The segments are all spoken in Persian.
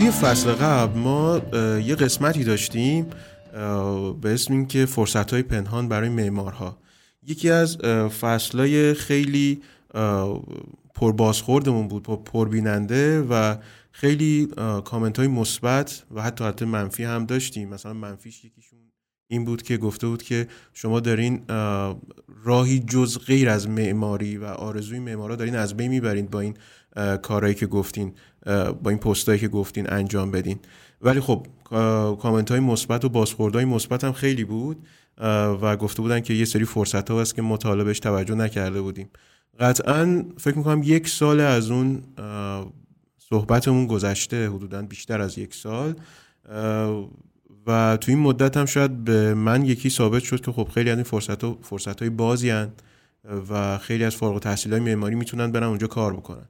توی فصل قبل ما یه قسمتی داشتیم به اسم اینکه فرصت های پنهان برای معمارها. یکی از فصلهای خیلی پربازخوردمون بود پربیننده و خیلی کامنت های مثبت و حتی حتی منفی هم داشتیم. مثلا منفیش یکیشون این بود که گفته بود که شما دارین راهی جز غیر از معماری و آرزوی معمارا دارین از بین می‌برین با این کارهایی که گفتین. با این پستایی که گفتین انجام بدین. ولی خب کامنت های مثبت و بازخوردهای مثبت هم خیلی بود و گفته بودن که یه سری فرصت ها هست که مطالبهش توجه نکرده بودیم. قطعا فکر می‌کنم یک سال از اون صحبتمون گذشته حدودا بیشتر از یک سال. و تو این مدت هم شاید به من یکی ثابت شد که خب خیلی از این فرصت, ها فرصت های بازی هن و خیلی از فارغ تحصیل های معماری می‌تونن برن اونجا کار بکنن.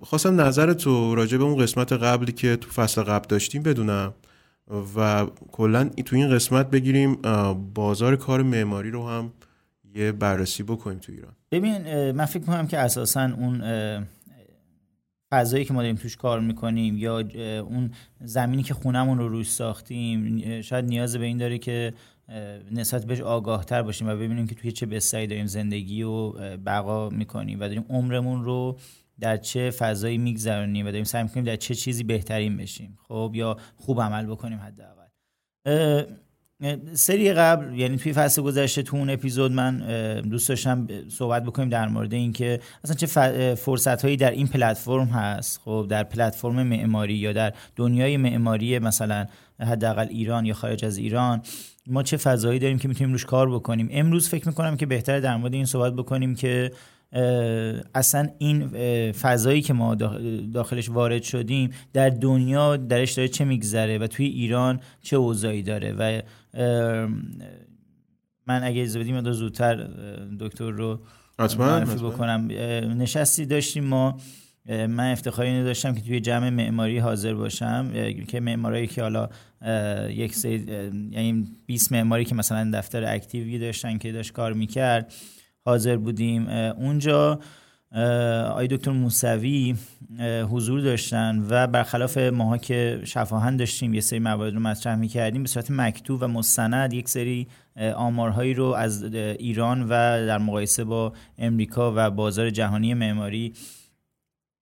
خواستم نظر تو راجع به اون قسمت قبلی که تو فصل قبل داشتیم بدونم و کلا تو این قسمت بگیریم بازار کار معماری رو هم یه بررسی بکنیم تو ایران. ببین من فکر می‌کنم که اساسا اون فضایی که ما داریم توش کار می‌کنیم یا اون زمینی که خونمون رو روش ساختیم شاید نیاز به این داره که نسبت بهش آگاه تر باشیم و ببینیم که توی چه بستری داریم زندگی و بقا می‌کنیم و داریم عمرمون رو در چه فضایی میگذرونیم و داریم سعی می‌کنیم در چه چیزی بهترین بشیم خب؟ یا خوب عمل بکنیم حداقل. سری قبل یعنی توی فصل گذشته تو اون اپیزود من دوست داشتم صحبت بکنیم در مورد اینکه اصلا چه فرصت هایی در این پلتفرم هست خب؟ در پلتفرم معماری یا در دنیای معماری مثلا حداقل ایران یا خارج از ایران ما چه فضایی داریم که می‌تونیم روش کار بکنیم. امروز فکر می‌کنم که بهتره در مورد این صحبت بکنیم که اصلا این فضایی که ما داخلش وارد شدیم در دنیا درش داره چه میگذره و توی ایران چه اوضاعی داره و من اگه اجازه بدیم زودتر دکتر رو معرفی بکنم. نشستی داشتیم ما. من افتخاری اینو داشتم که توی جمع معماری حاضر باشم که معماری که حالا یک سری یعنی 20 معماری که مثلا دفتر اکتیوی داشتن که داشت کار می‌کرد. حاضر بودیم. اونجا آی دکتر موسوی حضور داشتن و برخلاف ماها که شفاهن داشتیم یه سری موارد رو مطرح می‌کردیم به صورت مکتوب و مستند یک سری آمارهایی رو از ایران و در مقایسه با امریکا و بازار جهانی معماری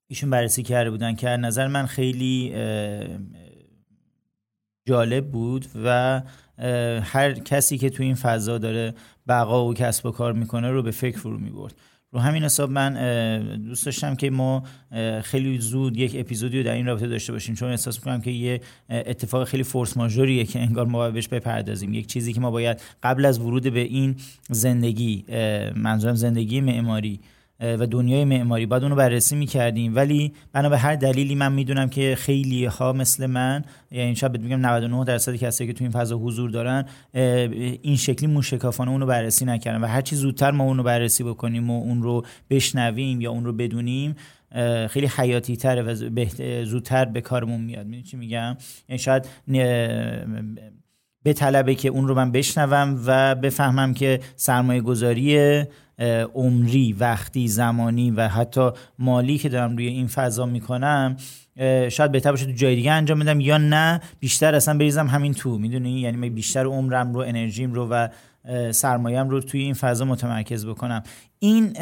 ایشون بررسی کرده بودن که نظر من خیلی جالب بود و هر کسی که تو این فضا داره بقا و کسب و کار می‌کنه رو به فکر فرو می‌برد. رو همین حساب من دوست داشتم که ما خیلی زود یک اپیزودی رو در این رابطه داشته باشیم چون احساس می‌کنم که یه اتفاق خیلی فورس ماژوریه که انگار ما باید بهش بپردازیم. یک چیزی که ما باید قبل از ورود به این زندگی منظورم زندگی معماری و دنیای معماری. باید اونو بررسی می‌کردیم. ولی بنا به هر دلیلی من می‌دونم که خیلی ها مثل من یعنی شاید میگم 99 درصد کسایی که تو این فضا حضور دارن این شکلی موشکافانه اونو بررسی نکردن. و هر چی زودتر ما اونو بررسی بکنیم و اون رو بشنویم یا اون رو بدونیم خیلی حیاتی تره و زودتر به کارمون میاد. می‌دونی چی میگم؟ یعنی شاید به طلبه که اون رو من بشنوم و بفهمم که سرمایه گذاری عمری وقتی زمانی و حتی مالی که دارم روی این فضا می‌کنم شاید بهتر باشه تو جای دیگه انجام بدم یا نه بیشتر اصلا بریزم همین تو. می‌دونی؟ یعنی بیشتر عمرم رو انرژیم رو و سرمایم رو توی این فضا متمرکز بکنم. این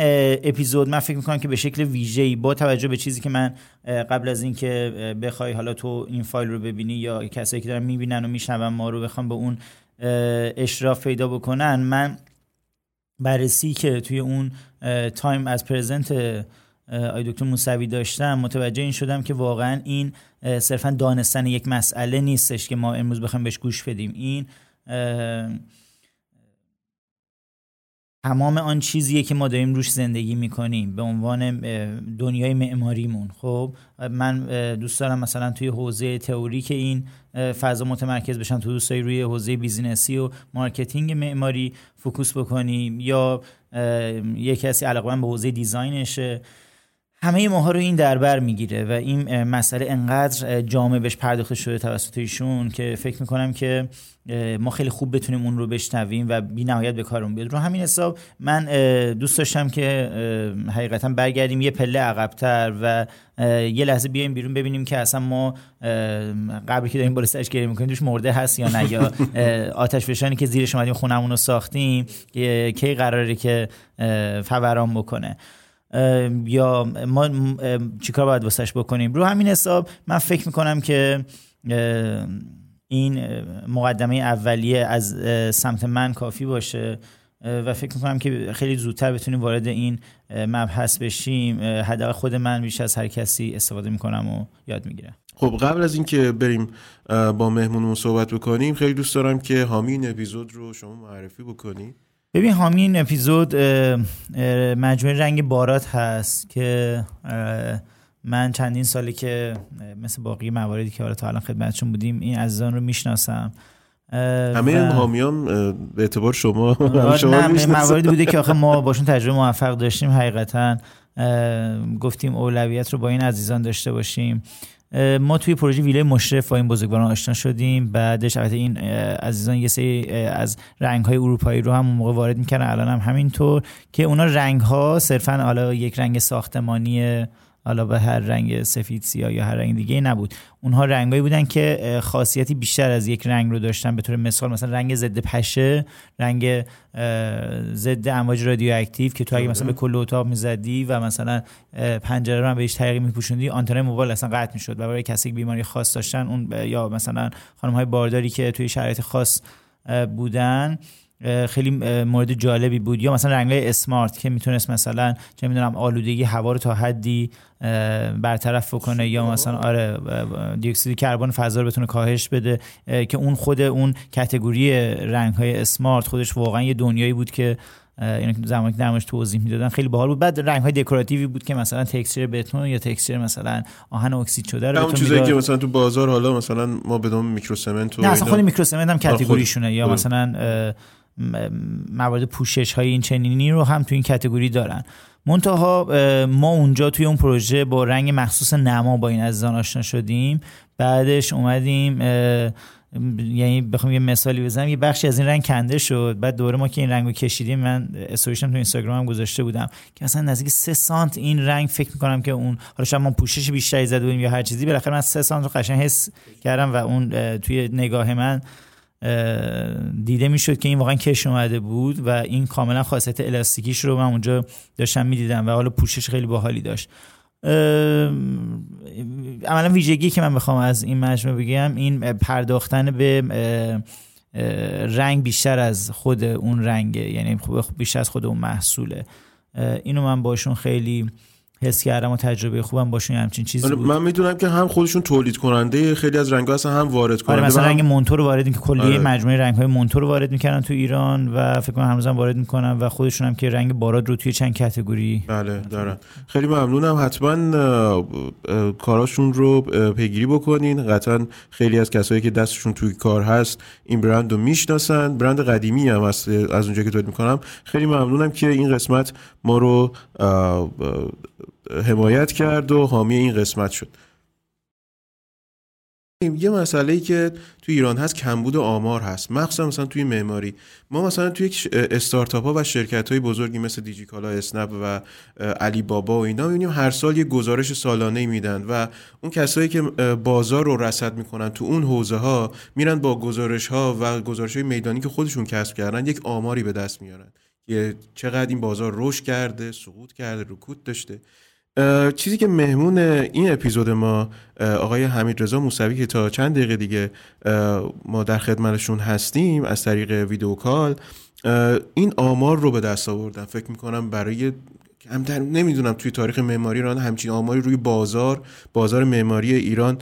اپیزود من فکر می‌کنم که به شکل ویژه‌ای با توجه به چیزی که من قبل از اینکه بخوای حالا تو این فایل رو ببینی یا کسایی که دارن می‌بینن و میشنون ما رو بخوام به اون اشراف پیدا بکنن من بررسی که توی اون تایم از present های دکتر موسوی داشتم متوجه این شدم که واقعا این صرفا دانستن یک مسئله نیستش که ما امروز بخوایم بهش گوش بدیم. این تمام آن چیزیه که ما داریم روش زندگی می‌کنیم به عنوان دنیای معماریمون. خب من دوست دارم مثلا توی حوزه تئوریک این فضا متمرکز بشم تو دوست روی حوزه business ی و marketing معماری focus بکنیم یا یه کسی علاقه به حوزه design شه. همه ماها رو این دربر می‌گیره و این مسئله انقدر جامع بهش پرداخته شده توسط ایشون که فکر می‌کنم که ما خیلی خوب بتونیم اون رو بشنویم و بی نهایت به کارمون بیاد. رو همین حساب من دوست داشتم که حقیقتا برگردیم یه پله عقبتر و یه لحظه بیایم بیرون ببینیم که اصلا ما قبلی که داریم بالا سرش گریه می‌کنیم توش مرده هست یا نه یا آتش فشانی که زیرش اومدیم خونمون رو ساختیم کی قراره که فوران بکنه. یا ما چیکار باید واسش بکنیم؟ رو همین حساب من فکر می‌کنم که این مقدمه اولیه از سمت من کافی باشه و فکر می‌کنم که خیلی زودتر بتونیم وارد این مبحث بشیم. حداقل خود من بیش از هر کسی استفاده می‌کنم و یاد می‌گیرم. خب قبل از اینکه بریم با مهمونمون صحبت بکنیم خیلی دوست دارم که حامی این اپیزود رو شما معرفی بکنی ببین حامی این اپیزود مجموعه رنگ بارات هست که من چندین سالی که مثل باقی مواردی که حالا تا الان خدمتشون بودیم این عزیزان رو می‌شناسم. همه و... حامیام به اعتبار شما شما نه مواردی بوده که آخه ما باشون تجربه موفق داشتیم حقیقتا گفتیم اولویت رو با این عزیزان داشته باشیم. ما توی پروژه ویله مشرف با این بزرگواران آشنا شدیم. بعدش البته این عزیزان یه سری از رنگ های اروپایی رو هم موقع وارد می‌کردن. الان هم همینطور که اونا رنگ ها صرفا حالا یک رنگ ساختمانی حالا به هر رنگ سفید سیاه یا هر رنگ دیگه نبود. اونها رنگایی بودن که خاصیتی بیشتر از یک رنگ رو داشتن. به طور مثال مثلا رنگ ضد پشه رنگ ضد امواج رادیواکتیو که تو اگه مثلا به کل اتاق می‌زدی و مثلا پنجره رو هم بهش تغییر میپوشوندی آنتن موبایل اصلا قطع می‌شد و برای کسی که بیماری خاص داشتن اون یا مثلا خانم های بارداری که توی شرایط خاص بودن. خیلی مورد جالبی بود. یا مثلا رنگ اسمارت که می‌تونست مثلا چه می‌دونم آلودگی هوا رو تا حدی برطرف بکنه یا مثلا آره دی اکسید کربن فضا رو بتونه کاهش بده که اون خود اون category رنگ های smart خودش واقعا یه دنیایی بود که اینا که زمانی که توضیح می‌دادن خیلی باحال بود. بعد رنگ های decorative ی بود که مثلا texture بتون یا texture مثلا آهن اکسید شده رو اون چیزایی که مثلا تو بازار حالا مثلا ما بدون microcement نه اصلا خود microcement هم category شونه. یا مثلا موارد پوشش های این چنینی رو هم تو این category دارن. منتها ما اونجا توی اون پروژه با رنگ مخصوص نما با این عزیزان آشنا شدیم. بعدش اومدیم یعنی بخوام یه مثالی بزنم. یه بخشی از این رنگ کنده شد. بعد دوره ما که این رنگو کشیدیم من استوریشم تو اینستاگرام گذاشته بودم که مثلا نزدیک سه سانت این رنگ فکر می‌کنم که اون حالا شاید ما پوشش بیشتری زده بودیم یا هر چیزی بالاخره من سه سانت رو قشنگ حس کردم و اون توی نگاه من دیده می‌شد که این واقعا کش اومده بود و این کاملا خاصیت الاستیکیش رو من اونجا داشتم می‌دیدم و حالا پوشش خیلی باحالی داشت. عملا ویژگی که من بخوام از این مجموعه بگم این پرداختن به رنگ بیشتر از خود اون رنگه یعنی بیشتر از خود اون محصوله. اینو من باشون خیلی حس کردم و تجربه خوبم باشون همچین چیزی آره، بود. من می‌دونم که هم خودشون تولید کننده خیلی از رنگ‌ها هستن هم وارد کننده آره مثلا رنگ مونتور وارد که کلیه آره. مجموعه رنگ‌های مونتور وارد می‌کردن تو ایران و فکر کنم هنوزم وارد می‌کنن و خودشون هم که رنگ باراد رو توی چند کاتگوری بله دارن. خیلی ممنونم. حتما کاراشون رو پیگیری بکنین. قطعا خیلی از کسایی که دستشون توی کار هست این برند رو می‌شناسن. برند قدیمی هم هست از اونجا که تولید می‌کنم. خیلی ممنونم که این قسمت ما رو حمایت کرد و حامی این قسمت شد. یه مسئله ای که توی ایران هست کمبود آمار هست. مخصوصا مثلا توی معماری. ما مثلا توی استارتاپ ها و شرکت های بزرگی مثل دیجیکالا اسنپ و علی بابا و اینا می‌بینیم هر سال یه گزارش سالانه میدن و اون کسایی که بازار رو رصد می‌کنن تو اون حوزه ها میرن با گزارش ها و گزارش های میدانی که خودشون کسب کردن یک آماری به دست میارن. که چقدر این بازار رشد کرده سقوط کرده رکود داشته. چیزی که مهمون این اپیزود ما آقای حمید رضا موسوی که تا چند دقیقه دیگه ما در خدمتشون هستیم از طریق ویدیو کال این آمار رو به دست آوردن. فکر می‌کنم برای همتر نمی‌دونم توی تاریخ معماری ایران همچین آماری روی بازار بازار معماری ایران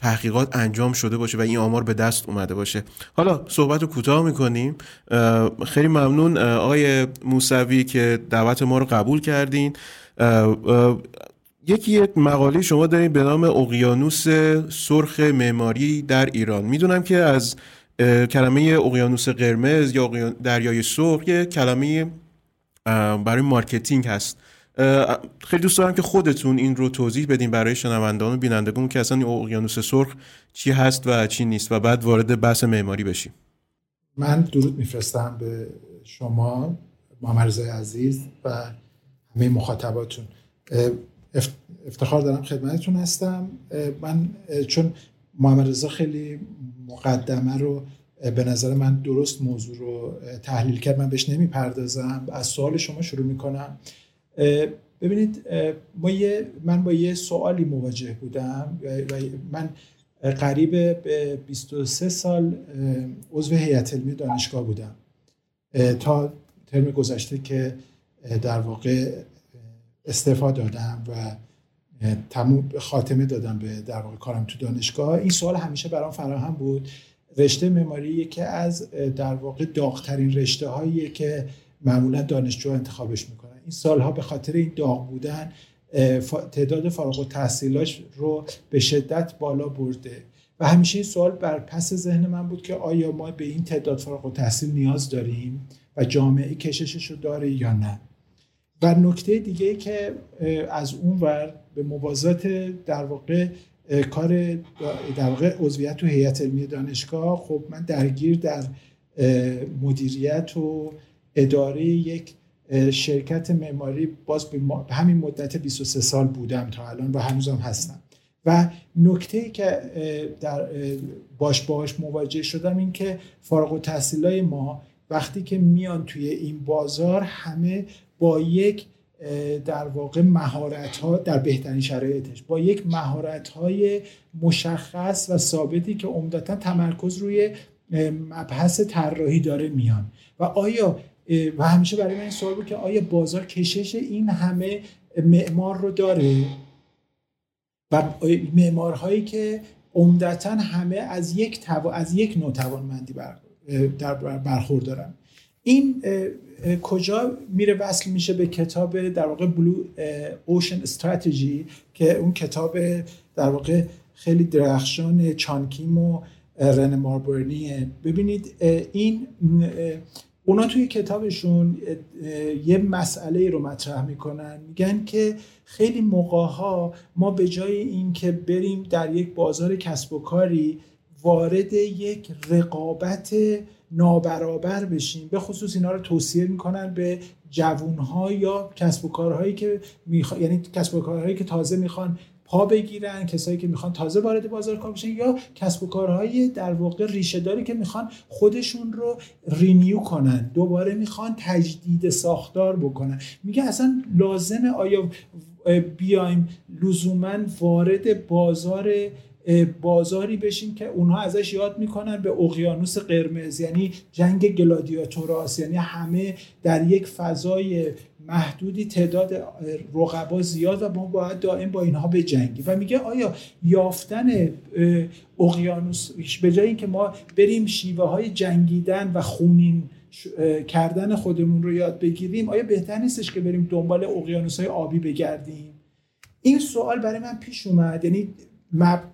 تحقیقات انجام شده باشه و این آمار به دست اومده باشه. حالا صحبت رو کوتاه می‌کنیم. خیلی ممنون آقای موسوی که دعوت ما رو قبول کردین. یکی یک مقاله شما دارید به نام اقیانوس سرخ معماری در ایران. می‌دونم که از کلمه اقیانوس قرمز یا دریای سرخ یه کلمه برای marketing هست. خیلی دوست دارم که خودتون این رو توضیح بدین برای شنوندگان و بینندگان که اصلا این اقیانوس سرخ چی هست و چی نیست و بعد وارد بحث معماری بشیم. من درود میفرستم به شما محمد عزیز و همه مخاطباتون. افتخار دارم خدمتتون هستم. من چون محمد رضا خیلی مقدمه رو به نظر من درست موضوع رو تحلیل کرد من بهش نمی‌پردازم. از سوال شما شروع می‌کنم. ببینید ما یه من با یه سوالی مواجه بودم و من قریب به 23 سال عضو هیئت علمی دانشگاه بودم. تا ترم گذشته که در واقع استعفا دادم و تموم خاتمه دادم به در واقع کارم تو دانشگاه. این سوال همیشه برام فراهم بود. رشته معماری یکی از در واقع داغترین رشته هاییه که معمولا دانشجو انتخابش می‌کنن این سالها به خاطر این داغ بودن تعداد فارغ و تحصیلاش رو به شدت بالا برده. و همیشه این سوال بر پس ذهن من بود که آیا ما به این تعداد فارغ و تحصیل نیاز داریم و جامعه کششش رو داره یا نه. و نکته دیگه که از اون ور به موازات در واقع کار در واقع عضویت و هیئت علمی دانشگاه خب من درگیر در مدیریت و اداره یک شرکت معماری باز به همین مدت 23 سال بودم تا الان و هنوزم هستم. و نکته که در باش باش مواجه شدم این که فارغ التحصیلای ما وقتی که میان توی این بازار همه با یک در واقع مهارت ها در بهترین شرایطش با یک مهارت های مشخص و ثابتی که عمدتا تمرکز روی مبحث طراحی داره میان. و آیا و همیشه برای من این سوال بود که آیا بازار کشش این همه معمار رو داره؟ و معمارهایی که عمدتا همه از یک از یک نوع توانمندی بر... در برخوردارن. این کجا میره وصل میشه به کتاب در واقع بلو اوشن استراتژی که اون کتاب در واقع خیلی درخشان چانکیم و رن ماربرنیه. ببینید این اونا توی کتابشون یه مسئله رو مطرح می‌کنن. میگن که خیلی موقع ها ما به جای اینکه بریم در یک بازار کسب و کاری وارد یک رقابت نابرابر بشیم به خصوص اینا رو توصیه می‌کنن به جوونها یا کسب و کارهایی که میخوا... یعنی کسب و کارهایی که تازه می‌خوان پا بگیرن کسایی که می‌خوان تازه وارد بازار کار بشن یا کسب و کارهای در واقع ریشه داری که می‌خوان خودشون رو رینیو کنن. دوباره می‌خوان تجدید ساختار بکنن. میگه اصلا لازمه آیا بیایم لزوما وارد بازار بازاری بشیم که اونها ازش یاد می‌کنن به اقیانوس قرمز یعنی جنگ گلادیاتوراس یعنی همه در یک فضای محدودی تعداد رقبا زیاد و ما باید دائم با اینها بجنگیم. و میگه آیا یافتن اقیانوس به جای اینکه ما بریم شیوه های جنگیدن و خونین کردن خودمون رو یاد بگیریم آیا بهتر نیستش که بریم دنبال اقیانوس های آبی بگردیم؟ این سوال برای من پیش اومد. یعنی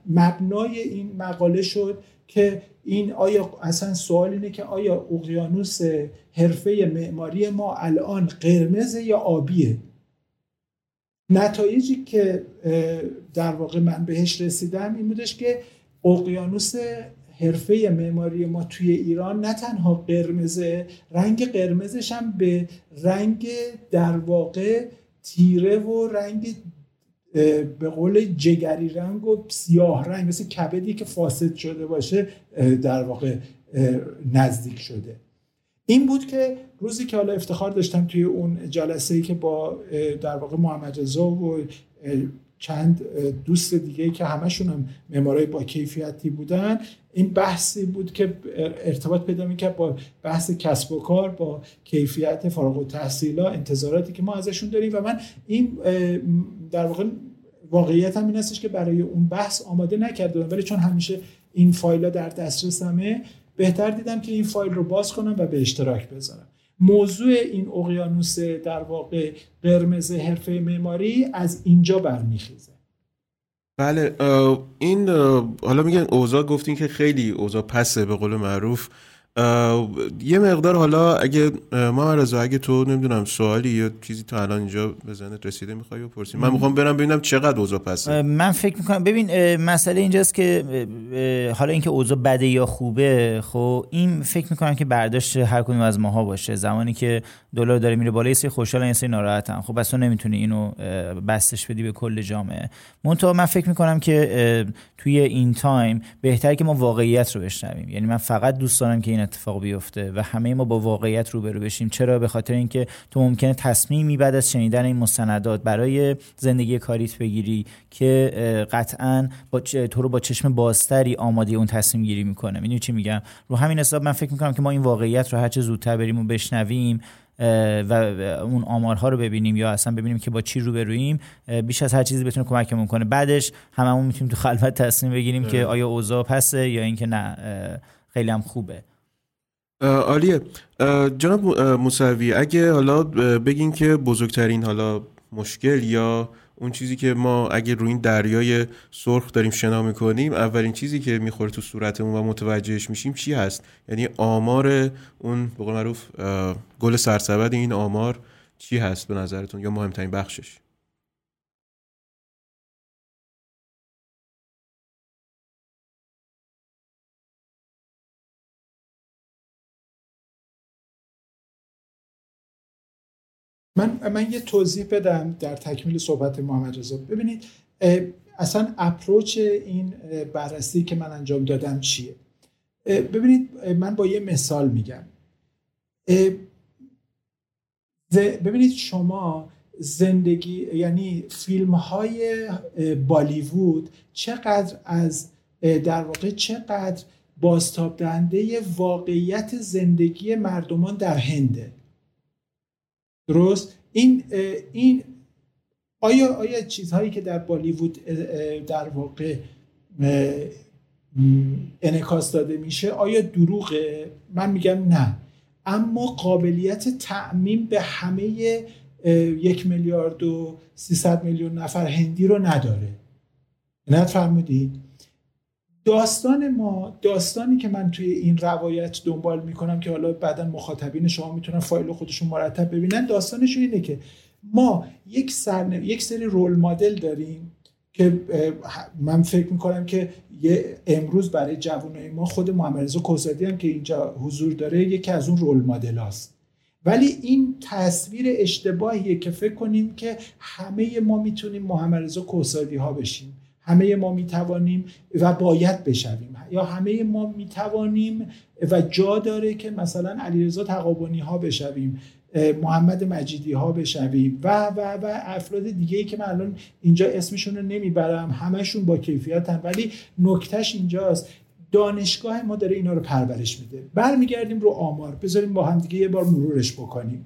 مبنای این مقاله شد که این آیا اصلا سوال اینه که آیا اقیانوس حرفه معماری ما الان قرمز یا آبیه؟ نتایجی که در واقع من بهش رسیدم این بودش که اقیانوس حرفه معماری ما توی ایران نه تنها قرمزه رنگ قرمزش هم به رنگ در واقع تیره و رنگ به قول جگری رنگ و سیاه رنگ مثل کبدی که فاسد شده باشه در واقع نزدیک شده. این بود که روزی که حالا افتخار داشتم توی اون جلسه ای که با در واقع محمد رضا و چند دوست دیگه که همشون هم معمارای با کیفیتی بودن این بحثی بود که ارتباط پیدا می‌کرد با بحث کسب و کار با کیفیت فارغ التحصیلا انتظاراتی که ما ازشون داریم و من این در واقع واقعیت هم این هستش که برای اون بحث آماده نکرده ولی چون همیشه این فایل ها در دسترسمه بهتر دیدم که این فایل رو باز کنم و به اشتراک بذارم. موضوع این اقیانوس در واقع قرمز حرفه معماری از اینجا برمیخیزه. بله این حالا میگن اوضاع گفتین که خیلی اوضاع پسه به قول معروف. یه مقدار حالا اگه ما رضا اگه تو نمی‌دونم سوالی یا چیزی تو الان اینجا بزنه رسیده می‌خوای بپرسی. من می‌خوام برم ببینم چقدر اوضاع پسه من فکر می‌کنم ببین مسئله اینجاست که حالا اینکه اوضاع بده یا خوبه خب این فکر می‌کنم که برداشت هر کدوم از ماها باشه. زمانی که دلار داره میره بالا یه سری خوشحالن یه سری ناراحتن. خب بس تو نمی‌تونی اینو بستش بدی به کل جامعه. منتها من فکر می‌کنم که توی این تایم بهتره که ما واقعیت رو بشنویم. یعنی من فقط دوست دارم که این اتفاق بیفته و همه ما با واقعیت روبرو بشیم. چرا؟ به خاطر اینکه تو ممکنه تصمیمی بعد از شنیدن این مستندات برای زندگی کاریت بگیری که قطعا با تو رو با چشم بازتری آماده اون تصمیم گیری می‌کنه. می‌دونی چی میگم؟ رو همین حساب من فکر می‌کنم که ما این واقعیت رو هرچه زودتر بریم و بشنویم و اون آمارها رو ببینیم یا اصلا ببینیم که با چی رو برویم بیش از هر چیزی بتونه کمکمون کنه. بعدش هممون می‌تونیم تو خلوت تصمیم بگیریم که آیا اوضاع پسه یا اینکه نه. خیلی هم خوبه. عالیه. جناب موسوی اگه حالا بگین که بزرگترین حالا مشکل یا اون چیزی که ما اگه روی این دریای سرخ داریم شنا می‌کنیم اولین چیزی که می‌خوره تو صورتمون و متوجهش میشیم چی هست؟ یعنی آمار اون به معروف گل سرسبد این آمار چی هست به نظرتون یا مهمترین بخشش؟ من من یه توضیح بدم در تکمیل صحبت محمد رضا. ببینید اصلا اپروچ این بررسی که من انجام دادم چیه؟ ببینید من با یه مثال میگم. ببینید شما زندگی یعنی فیلم های بالیوود چقدر از در واقع چقدر بازتاب دهنده واقعیت زندگی مردمان در هنده. درست؟ این این آیا آیا چیزهایی که در بالیوود در واقع انعکاس داده میشه آیا دروغه؟ من میگم نه. اما قابلیت تعمیم به همه یک میلیارد و سیصد میلیون نفر هندی رو نداره. نه فرمودید داستان ما داستانی که من توی این روایت دنبال می‌کنم که حالا بعدا مخاطبین شما می‌تونن فایل خودشون مرتب ببینن داستانشون اینه که ما یک سر یک سری رول مدل داریم که من فکر می‌کنم که یه امروز برای جوانای ما خود محمد رضا کوزادی هم که اینجا حضور داره یکی از اون رول مدل هاست. ولی این تصویر اشتباهیه که فکر کنیم که همه ما می‌تونیم محمد رضا کوسادی ها بشیم. همه ما می‌توانیم و باید بشویم. یا همه ما می‌توانیم و جا داره که مثلا علیرضا تقابونی ها بشویم محمد مجیدی ها بشویم و و و افراد دیگه ای که من الان اینجا اسمشون رو نمی‌برم همشون با کیفیتن ولی نکتهش اینجاست. دانشگاه ما داره اینا رو پرورش میده. برمیگردیم رو آمار. بذاریم با هم دیگه یه بار مرورش بکنیم.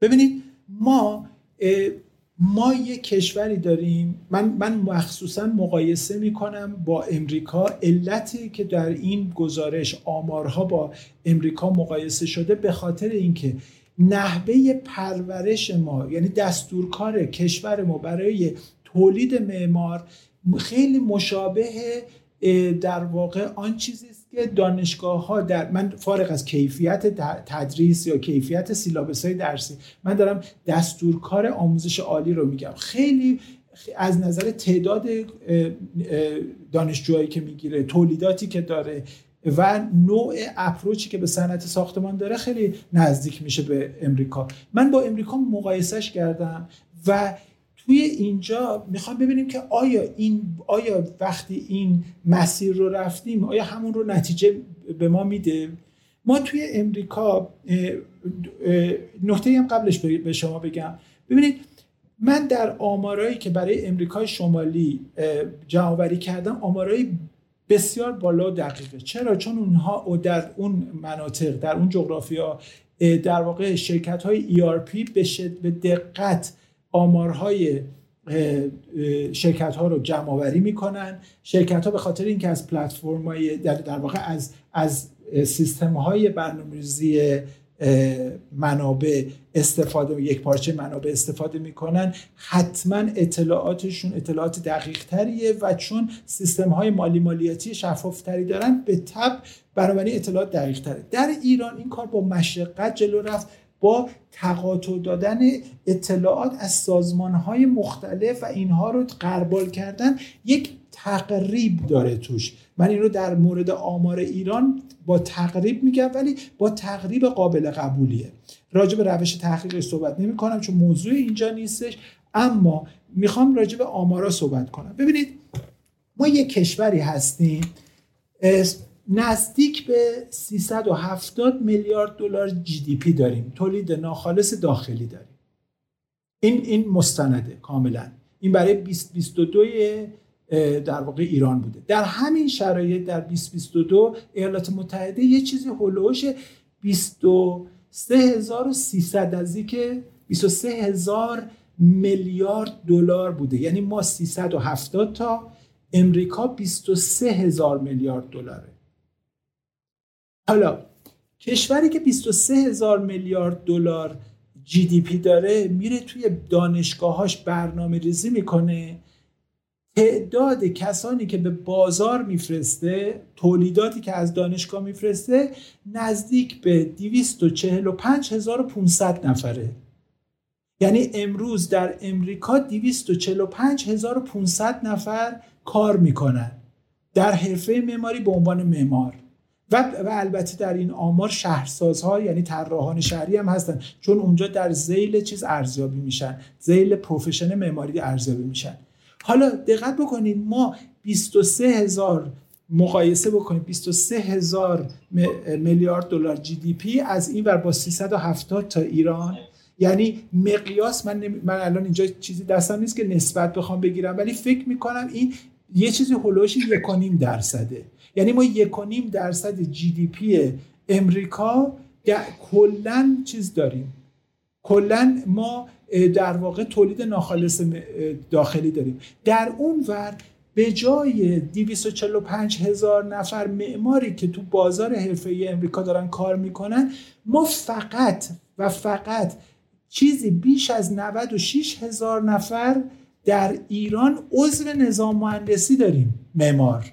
ببینید ما ما یه کشوری داریم من من مخصوصا مقایسه می‌کنم با امریکا علتی که در این گزارش آمارها با امریکا مقایسه شده به خاطر اینکه نحوه پرورش ما یعنی دستورکار کشور ما برای تولید معمار خیلی مشابه در واقع آن چیزی که دانشگاه ها در من فارغ از کیفیت تدریس یا کیفیت سیلابس های درسی من دارم دستورکار آموزش عالی رو میگم. خیلی از نظر تعداد دانشجوهایی که می‌گیره تولیداتی که داره و نوع اپروچی که به صنعت ساختمان داره خیلی نزدیک میشه به امریکا. من با امریکا مقایسهش کردم و توی اینجا می‌خوام ببینیم که آیا این آیا وقتی این مسیر رو رفتیم آیا همون رو نتیجه به ما میده؟ ما توی امریکا نقطه هم قبلش به شما بگم. ببینید من در آمارایی که برای امریکای شمالی جمعآوری کردم آمارایی بسیار بالا و دقیقه. چرا؟ چون اونها در اون مناطق در اون جغرافیا در واقع شرکت های ERP به دقت آمارهای شرکت ها رو جمع آوری می‌کنن. شرکت ها به خاطر اینکه از پلتفرم های در, در واقع از از سیستم های برنامه‌ریزی منابع استفاده یک پارچه منابع استفاده می‌کنن حتما اطلاعاتشون اطلاعات دقیق تریه و چون سیستم های مالی مالیاتی شفاف تری دارن به تب بنابراین اطلاعات دقیق تره در ایران این کار با مشقت جلو رفت. با تقاطع دادن اطلاعات از سازمان های مختلف و اینها رو قربال کردن یک تقریب داره توش. من این رو در مورد آمار ایران با تقریب میگم ولی با تقریب قابل قبولیه. راجع به روش تحقیق صحبت نمی کنم چون موضوع اینجا نیستش اما می‌خوام راجع به آمارا صحبت کنم. ببینید ما یک کشوری هستیم نزدیک به 370 میلیارد دلار جی دی پی داریم. تولید ناخالص داخلی داریم. این این مستنده کاملا. این برای 2022 در واقع ایران بوده. در همین شرایط در 2022 ایالات متحده یه چیزی هلوش 23300 نزدیک 23000 میلیارد دلار بوده. یعنی ما 370 تا امریکا 23000 میلیارد دلاره. حالا کشوری که 23 هزار میلیارد دلار جی دی پی داره میره توی دانشگاهاش برنامه ریزی می‌کنه. تعداد کسانی که به بازار میفرسته تولیداتی که از دانشگاه میفرسته نزدیک به 245500 نفره. یعنی امروز در امریکا 245500 نفر کار می‌کنن. در حرفه معماری به عنوان معمار. و, و البته در این آمار شهرسازها یعنی طراحان شهری هم هستن چون اونجا در زیل چیز ارزیابی میشن زیل پروفشن معماری ارزیابی میشن. حالا دقت بکنید ما 23 هزار مقایسه بکنید 23 هزار میلیارد دلار جی دی پی از این ور با 370 تا ایران. یعنی مقیاس من, من الان اینجا چیزی دستم نیست که نسبت بخوام بگیرم ولی فکر می‌کنم این یه چیزی هلوش یکانیم درصده. یعنی ما یکانیم درصد جی دی پی امریکا کلا چیز داریم. کلا ما در واقع تولید ناخالص داخلی داریم. در اون ور به جای 245 هزار نفر معماری که تو بازار حرفه امریکا دارن کار می‌کنن ما فقط و فقط چیزی بیش از 96 هزار نفر در ایران عضو نظام مهندسی داریم معمار.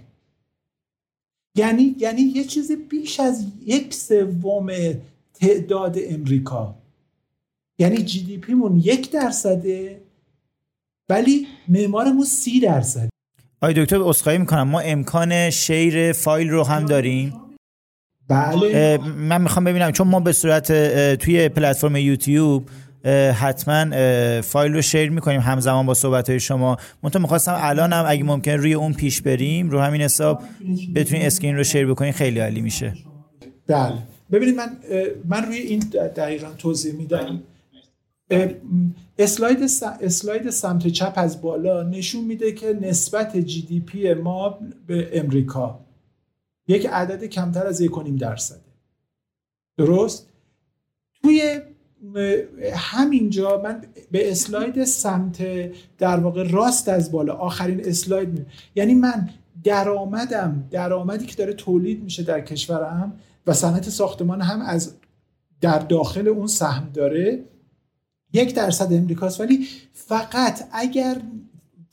یعنی یعنی یه چیز بیش از یک سوم تعداد امریکا. یعنی جی دی پیمون یک درصده ولی معمارمون سی درصد. آی دکتر اسخایی می‌کنم. ما امکان شیر فایل رو هم داریم. بله. من می‌خوام ببینم چون ما به صورت توی پلتفرم یوتیوب حتما فایل رو شیر می‌کنیم همزمان با صحبت های شما. منتها می‌خواستم الان هم اگه ممکن روی اون پیش بریم رو همین حساب بتونین screen رو share بکنین خیلی عالی میشه. بله. ببینید من من روی این دقیقا توضیح میدم. slide slide سمت چپ از بالا نشون میده که نسبت GDP ما به امریکا یک عدد کمتر از 1.5 درصده. درست؟ توی همینجا من به slide سمت در واقع راست از بالا آخرین اسلاید می یعنی من درآمدم درآمدی که داره تولید میشه در کشورم و صنعت ساختمان هم از در داخل اون سهم داره یک درصد امریکاست. ولی فقط اگر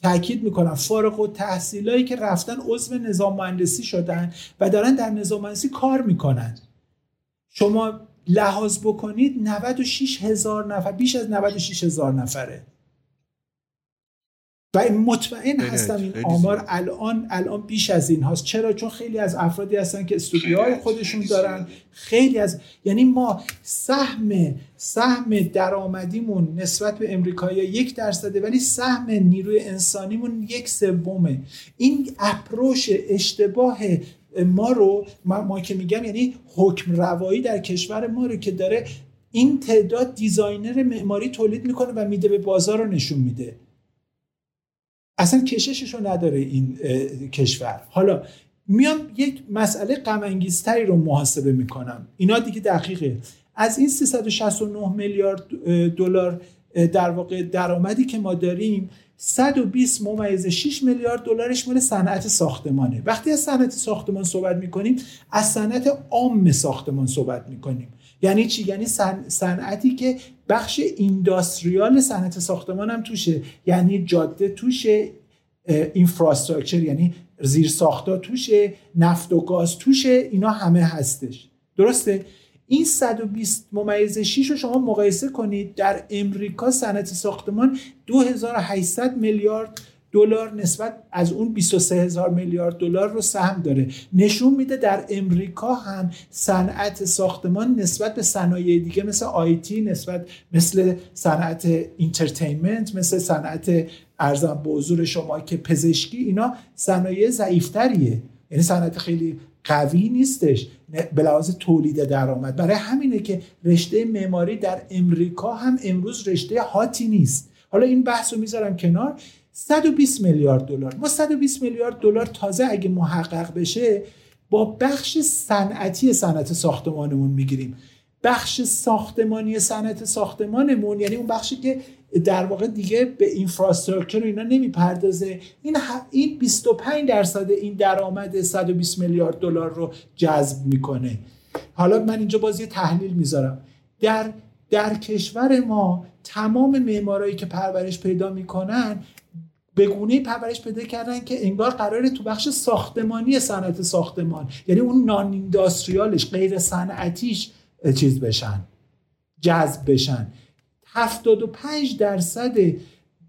تاکید می‌کنم فارغ و تحصیلایی که رفتن عضو نظام مهندسی شدن و دارن در نظام مهندسی کار می‌کنن. شما لحاظ بکنید 96 هزار نفر بیش از 96 هزار نفره. و مطمئن هستم این آمار الان الان بیش از این هاست. چرا؟ چون خیلی از افرادی هستن که استودیوهای خودشون دارن. خیلی از یعنی ما سهم سهم درآمدیمون نسبت به امریکایی یک درصده ولی سهم نیروی انسانیمون یک سومه. این اپروش اشتباه ما رو ما, که میگم یعنی حکم روایی در کشور ما رو که داره این تعداد دیزاینر معماری تولید می‌کنه و میده به بازار رو نشون میده. اصلا کششش رو نداره این کشور. حالا میام یک مسئله غمانگیزتری رو محاسبه می‌کنم. اینا دیگه دقیقه. از این 369 میلیارد دلار در واقع درآمدی که ما داریم 120 ممیز 6 میلیارد دلارش مال صنعت ساختمانه. وقتی از صنعت ساختمان صحبت می‌کنیم از صنعت عام ساختمان صحبت می‌کنیم. یعنی چی؟ یعنی صنعتی که بخش اینداستریال صنعت ساختمان هم توشه. یعنی جاده توشه اینفراستراکچر یعنی زیر ساختا توشه نفت و گاز توشه اینا همه هستش. درسته؟ این 120 ممیز 6 رو شما مقایسه کنید در امریکا صنعت ساختمان 2800 میلیارد دلار نسبت از اون 23 هزار میلیارد دلار رو سهم داره. نشون میده در امریکا هم صنعت ساختمان نسبت به صنایع دیگه مثل آیتی نسبت مثل صنعت اینترتینمنت مثل صنعت ارزم به حضور شما که پزشکی اینا صنایع ضعیفتریه. یعنی صنعت خیلی قوی نیستش به لحاظ تولید درآمد. برای همینه که رشته معماری در امریکا هم امروز رشته هاتی نیست. حالا این بحث رو می‌ذارم کنار. 120 میلیارد دلار. ما 120 میلیارد دلار تازه اگه محقق بشه با بخش صنعتی صنعت ساختمانمون می‌گیریم. بخش ساختمانی صنعت ساختمانمون یعنی اون بخشی که در واقع دیگه به اینفراستراکچر و اینا نمی‌پردازه. این این 25 درصد این درآمد 120 میلیارد دلار رو جذب می‌کنه. حالا من اینجا باز یه تحلیل می‌ذارم. در در کشور ما تمام معمارایی که پرورش پیدا می‌کنن به گونه پرورش پیدا کردن که انگار قراره تو بخش ساختمانی صنعت ساختمان یعنی اون نان اینداستریالش غیر صنعتیش چیز بشن جذب بشن. 75 درصد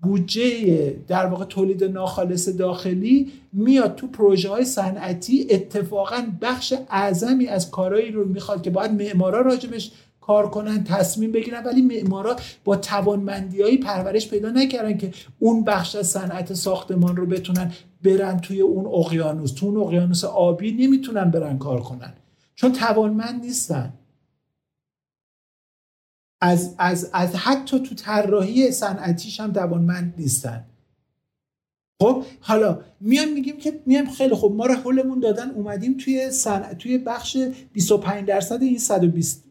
بودجه در واقع تولید ناخالص داخلی میاد تو پروژه های صنعتی. اتفاقا بخش اعظمی از کارهایی رو می‌خواد که باید معمارا راجبش کار کنن تصمیم بگیرن ولی معمارا با توانمندیایی پرورش پیدا نکردن که اون بخش از صنعت ساختمان رو بتونن برن توی اون اقیانوس. تو اون اقیانوس آبی نمی‌تونن برن کار کنن. چون توانمند نیستن. از, از, از حتی تو طراحی صنعتیش هم توانمند نیستن. خب حالا میایم میگیم که میایم خیلی خب ما رو حلمون دادن اومدیم توی توی بخش 25 درصد این 120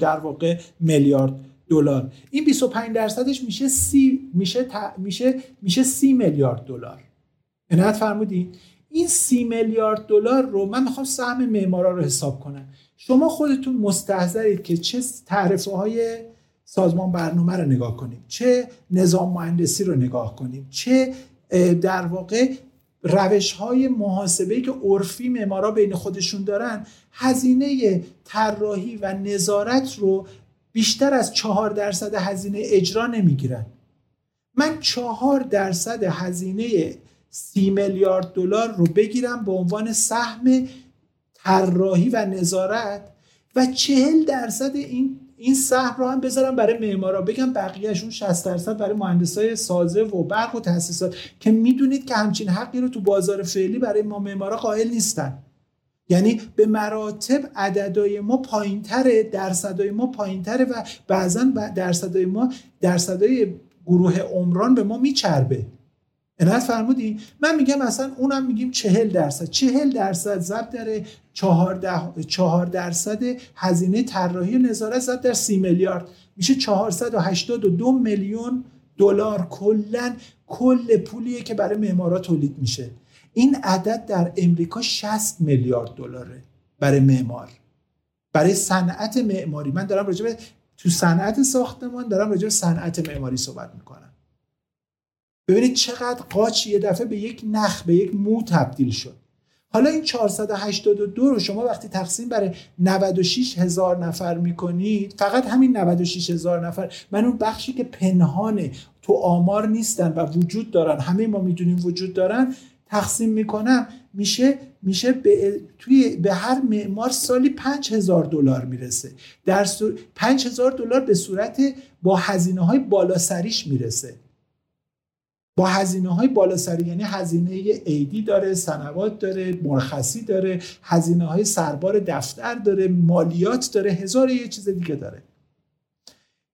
در واقع میلیارد دلار. این 25 درصدش میشه سی میشه میشه میشه سی میلیارد دلار. عنایت فرمودین. این سی میلیارد دلار رو من می‌خوام سهم معمارا رو حساب کنم. شما خودتون مستحضرید که چه تعرفه های سازمان برنامه رو نگاه کنیم چه نظام مهندسی رو نگاه کنیم چه در واقع روش های محاسبه که عرفی معمارا بین خودشون دارن هزینه طراحی و نظارت رو بیشتر از چهار درصد هزینه اجرا نمی‌گیرن. من چهار درصد هزینه سی میلیارد دلار رو بگیرم به عنوان سهم طراحی و نظارت و چهل درصد این این سهم رو هم بذارم برای معمارا. بگم بقیهشون 60 درصد برای مهندسای سازه و برق و تاسیسات که می‌دونید که همچین حقی رو تو بازار فعلی برای ما معمارا قائل نیستن. یعنی به مراتب عددهای ما پایینتره درصدهای ما پایینتره و بعضا درصدهای ما درصدهای گروه عمران به ما میچربه. عنایت فرمودی؟ من میگم اصلا اونم میگیم چهل درصد. چهل درصد ضرب در چهار درصد هزینه طراحی نظارت ضرب در سی میلیارد. میشه 482 میلیون دلار. کلا کل پولیه که برای معمارا تولید میشه. این عدد در امریکا 60 میلیارد دلاره برای معمار. برای صنعت معماری. من دارم راجع تو صنعت ساختمان دارم راجع به صنعت معماری صحبت می‌کنم. ببینید چقدر قاچ یه دفعه به یک نخ به یک مو تبدیل شد. حالا این 482 رو شما وقتی تقسیم برای 96 هزار نفر می‌کنید فقط همین 96 هزار نفر من اون بخشی که پنهانه تو آمار نیستن و وجود دارن همه ما می‌دونیم وجود دارن تقسیم می‌کنم میشه میشه به توی به هر معمار سالی 5000 دلار می‌رسه. در سو... 5000 دلار به صورت با هزینه های بالا سریش می‌رسه. با هزینه های بالا سری یعنی هزینه ایدی داره سنوات داره مرخصی داره هزینه های سربار دفتر داره مالیات داره هزار یه چیز دیگه داره.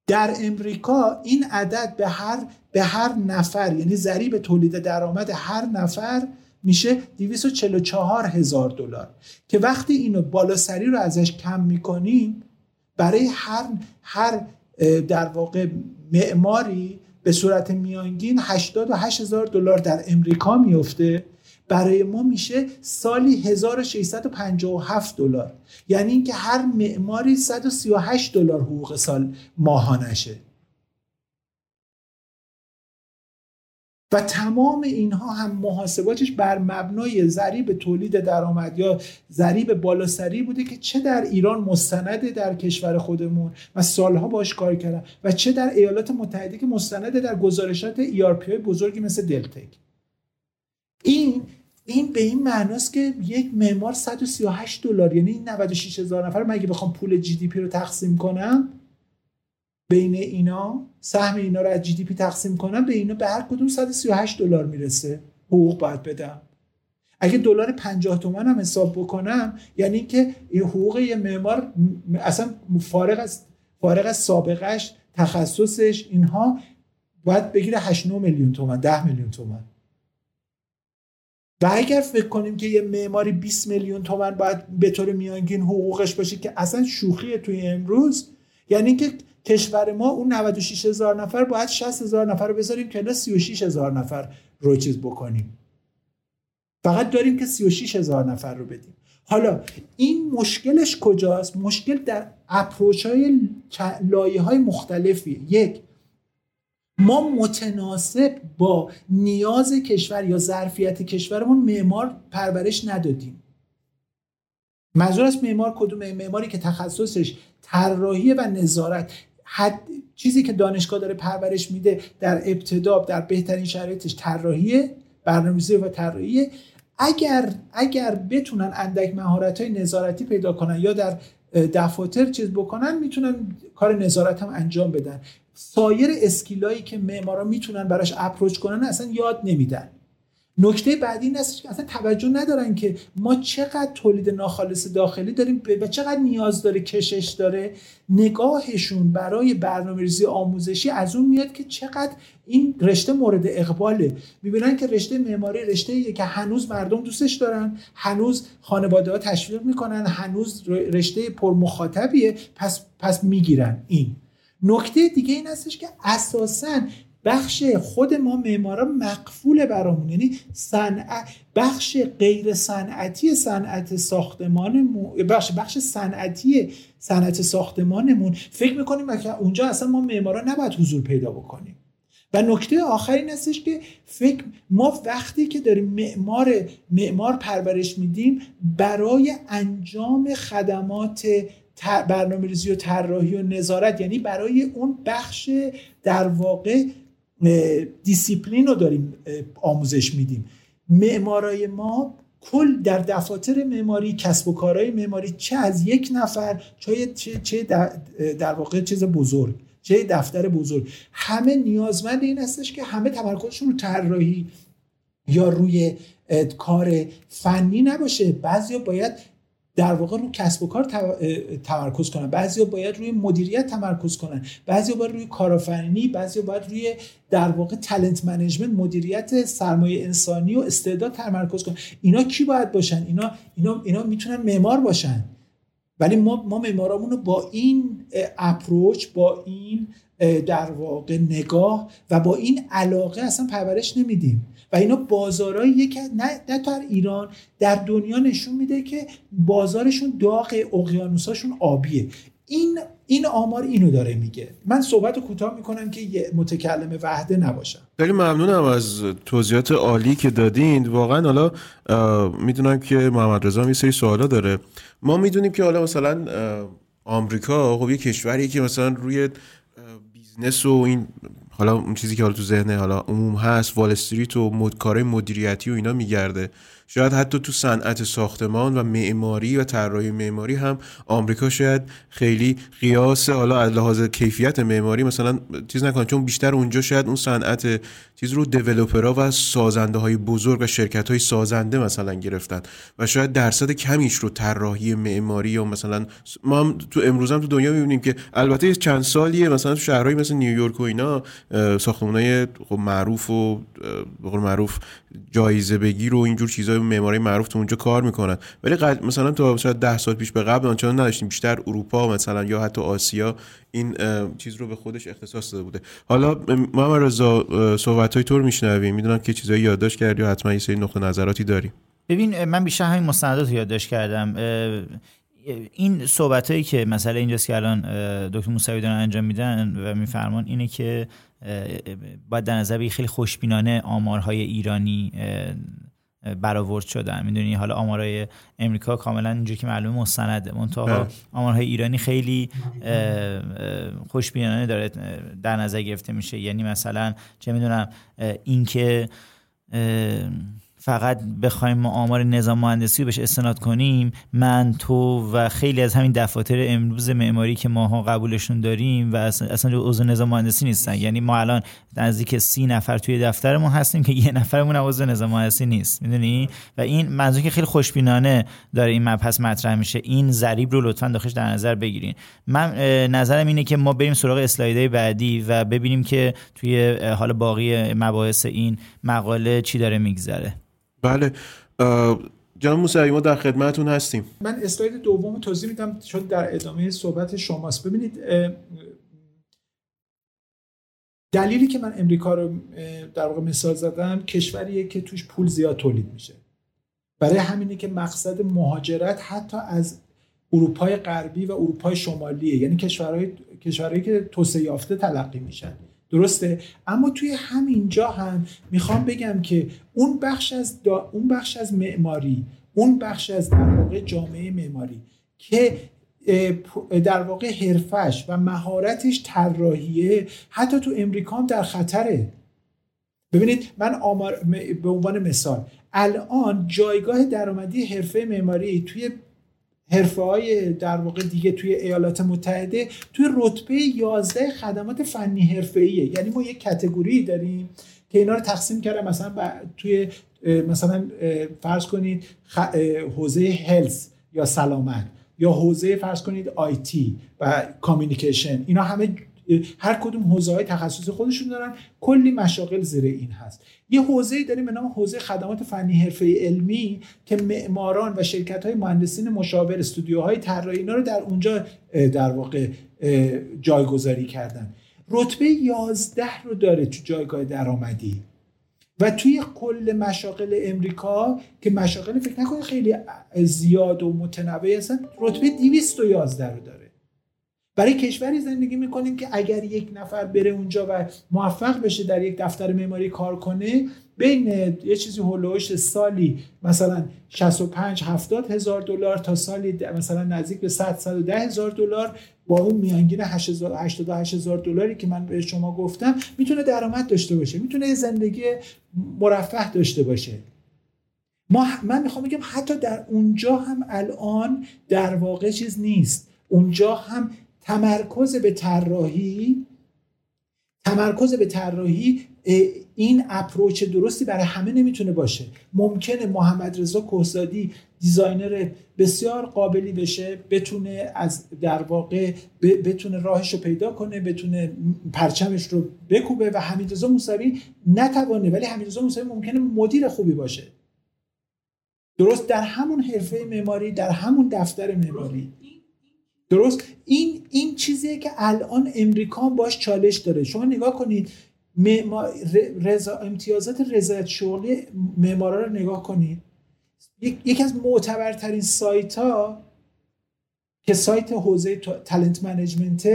در امریکا این عدد به هر به هر نفر یعنی ضریب تولید درآمد هر نفر میشه 244 هزار دلار. که وقتی اینو بالا سری رو ازش کم می‌کنیم برای هر هر در واقع معماری به صورت میانگین 88 هزار دلار در امریکا میفته. برای ما میشه سالی 1657 دلار. یعنی اینکه هر معماری 138 دلار حقوق سال ماهانشه. و تمام اینها هم محاسباتش بر مبنای ضریب تولید درآمد یا ضریب بالاسری بوده که چه در ایران مستنده در کشور خودمون. و سالها باش کار کردم و چه در ایالات متحده که مستنده در گزارشات ERP های بزرگی مثل دلتک. این این به این معناست که یک معمار 138 دلار یعنی 96 هزار نفر مگه بخوام پول جی دی پی رو تقسیم کنم بین اینا سهم اینا رو از جی دی پی تقسیم کنم به اینا به هر کدوم 138 دلار می‌رسه. حقوق باید بدم. اگه دلار 50 تومن هم حساب بکنم یعنی اینکه این حقوق یه معمار اصلا فارغ از فارغ از سابقش تخصصش اینها باید بگیره 8 میلیون تومن 10 میلیون تومن. و اگر فکر کنیم که یه معماری 20 میلیون تومن باید به طور میانگین حقوقش باشه که اصلا شوخیه توی امروز یعنی اینکه کشور ما اون 96 هزار نفر باید 60 هزار نفر رو بذاریم که 36 هزار نفر رو چیز بکنیم. فقط داریم که 36 هزار نفر رو بدیم. حالا این مشکلش کجاست؟ مشکل در اپروچ های لایه های مختلفی یک ما متناسب با نیاز کشور یا ظرفیت کشورمون معمار پرورش ندادیم. منظور از معمار کدومه؟ معماری که تخصصش طراحی و نظارت. حد چیزی که دانشگاه داره پرورش میده در ابتدا در بهترین شرایطش طراحی برنامه‌ریزی و طراحی اگر اگر بتونن اندک مهارت های نظارتی پیدا کنن یا در دفاتر چیز بکنن می‌تونن کار نظارت هم انجام بدن. سایر اسکیلایی که معمارا می‌تونن براش اپروچ کنن اصلا یاد نمیدن. نکته بعدی این است که اصلا توجه ندارن که ما چقدر تولید ناخالص داخلی داریم و چقدر نیاز داره کشش داره. نگاهشون برای برنامه ریزی آموزشی از اون میاد که چقدر این رشته مورد اقباله. می‌بینن که رشته معماری رشته که هنوز مردم دوستش دارن هنوز خانواده ها تشویق می‌کنن هنوز رشته پرمخاطبیه پس پس می‌گیرن این. نکته دیگه این هستش که اساسا بخش خود ما معمارا مقفول برامون. یعنی صنعت بخش غیر صنعتی صنعت ساختمان بخش بخش صنعتی صنعت ساختمانمون. فکر می‌کنیم که اونجا اصلا ما معمارا نباید حضور پیدا بکنیم. و نکته آخر این هستش که فکر ما وقتی که داریم معمار معمار پرورش میدیم برای انجام خدمات برنامه ریزی و طراحی و نظارت یعنی برای اون بخش در واقع دیسیپلین رو داریم آموزش میدیم. معمارای ما کل در دفاتر معماری کسب و کارهای معماری چه از یک نفر چه چه در واقع چیز بزرگ چه دفتر بزرگ. همه نیازمند این هستش که همه تمرکزشون رو طراحی یا روی کار فنی نباشه. بعضیا باید در واقع رو کسب و کار تمرکز کنن. بعضیا باید روی مدیریت تمرکز کنن. بعضیا باید روی کارآفرینی بعضیا باید روی در واقع talent management مدیریت سرمایه انسانی و استعداد تمرکز کنن. اینا کی باید باشن؟ اینا اینا اینا می‌تونن معمار باشن. ولی ما ما معمارامون با این approach با این در واقع نگاه و با این علاقه اصلا پرورش نمیدیم. و اینا بازارهایی که نه, نه در ایران در دنیا نشون میده که بازارشون داغ اقیانوساشون آبیه. این این آمار اینو داره میگه. من صحبت رو کوتاه می‌کنم که یه متکلم وحده نباشم. خیلی ممنونم از توضیحات عالی که دادین. واقعا حالا می‌دونم که محمد رضا یه سری سوالا داره. ما می‌دونیم که حالا مثلا آمریکا خب یه کشوری که مثلا روی business و این حالا اون چیزی که حالا تو ذهن حالا عموم هست Wall Street و مد... کارهای مدیریتی و اینا می‌گرده. شاید حتی تو صنعت ساختمان و معماری و طراحی معماری هم آمریکا شاید خیلی قیاس حالا از لحاظ کیفیت معماری مثلا چیز نکنه چون بیشتر اونجا شاید اون صنعت چیز رو دیولپرها و سازنده های بزرگ و شرکت های سازنده مثلا گرفتن و شاید درصد کمیش رو طراحی معماری یا مثلا ما هم تو امروز هم تو دنیا می‌بینیم که البته چند سالیه مثلا تو شهرهایی مثل نیویورک و اینا ساختمانای خب معروف و به معروف جایزه بگیر و اینجور چیزای معماری معروف تو اونجا کار می‌کنن. ولی مثلا تا شاید ده سال پیش به قبل آنچنان نداشتیم. بیشتر اروپا مثلا یا حتی آسیا این چیز رو به خودش اختصاص داده بوده. حالا ما رضا صحبت های طور میشنویم. می‌دونم که چیزایی یادداشت کردی و حتما یه سری نقطه نظراتی داری. ببین من بیشتر همین مستندات رو یادداشت کردم. این صحبت هایی که مثلا اینجاست که الان دکتر موسوی دارن انجام میدن و میفرمان اینه که باید در نظر خیلی خوشبینانه آمارهای ایرانی برآورد شدن. می‌دونی حالا آمارهای امریکا کاملا اینجوری که معلومه مستنده. منتها بله. آمارهای ایرانی خیلی خوشبینانه داره در نظر گرفته میشه. یعنی مثلا چه می‌دونم اینکه فقط بخوایم ما آمار نظام مهندسی رو بهش استناد کنیم من تو و خیلی از همین دفاتر امروز معماری که ماها قبولشون داریم و اصلا عضو نظام مهندسی نیستن یعنی ما الان نزدیک سی نفر توی دفترمون هستیم که یه نفرمون عضو نظام مهندسی نیست. می‌دونی؟ و این منظور که خیلی خوشبینانه داره این مبحث مطرح میشه. این ضریب رو لطفا داخلش در نظر بگیرین. من نظرم اینه که ما بریم سراغ اسلایدهای بعدی و ببینیم که توی حال باقی مباحث این مقاله چی داره میگذره. بله. جناب موسوی ما در خدمتون هستیم. من اسلاید دوم توضیح میدم چون در ادامه صحبت شماست. ببینید دلیلی که من امریکا رو در واقع مثال زدم کشوریه که توش پول زیاد تولید میشه. برای همینه که مقصد مهاجرت حتی از اروپای غربی و اروپای شمالیه. یعنی کشورهای کشورهایی که توسعه یافته تلقی میشن. درسته؟ اما توی همینجا هم می‌خوام بگم که اون بخش از اون بخش از معماری اون بخش از در واقع جامعه معماری که در واقع حرفش و مهارتش طراحیه حتی تو امریکا هم در خطره. ببینید من آمار به عنوان مثال الان جایگاه درآمدی حرفه معماری توی حرفه های در واقع دیگه توی ایالات متحده توی رتبه 11 خدمات فنی حرفه ایه یعنی ما یک کتگوری داریم که اینا رو تقسیم کردم. مثلا توی مثلا فرض کنید حوزه هلس یا سلامت یا حوزه فرض کنید آیتی و کامیونیکیشن. اینا همه هر کدوم حوزه های تخصص خودشون دارن. کلی مشاغل زیر این هست. یه حوزه داریم به نام حوزه خدمات فنی حرفه علمی که معماران و شرکت های مهندسین مشاور استودیوهای طراحی اینا رو در اونجا در واقع جایگذاری کردن. رتبه 11 رو داره تو جایگاه درآمدی. و توی کل مشاغل امریکا که مشاغل فکر نکنید خیلی زیاد و متنوع هستن رتبه 211 رو داره. برای کشوری زندگی می‌کنیم که اگر یک نفر بره اونجا و موفق بشه در یک دفتر معماری کار کنه بین یه چیزی هولوش سالی مثلا 65 70 هزار دلار تا سالی مثلا نزدیک به 100 110 هزار دلار با اون میانگین 88 هزار دلاری که من به شما گفتم می‌تونه درآمد داشته باشه می‌تونه زندگی مرفه داشته باشه. ما من می‌خوام بگم حتی در اونجا هم الان در واقع چیز نیست. اونجا هم تمرکز به طراحی تمرکز به طراحی این اپروچ درستی برای همه نمی‌تونه باشه. ممکنه محمد رضا کوهزادی دیزاینر بسیار قابلی بشه بتونه از در واقع بتونه راهش رو پیدا کنه بتونه پرچمش رو بکوبه و حمیدرضا موسوی نتوانه ولی حمیدرضا موسوی ممکنه مدیر خوبی باشه. درست در همون حرفه معماری در همون دفتر معماری. درست؟ این این چیزیه که الان امریکا باش چالش داره. شما نگاه کنید رضا امتیازات رضایت شغلی معمارا رو نگاه کنید. یکی از معتبرترین سایت ها که سایت حوزه تالنت منیجمنت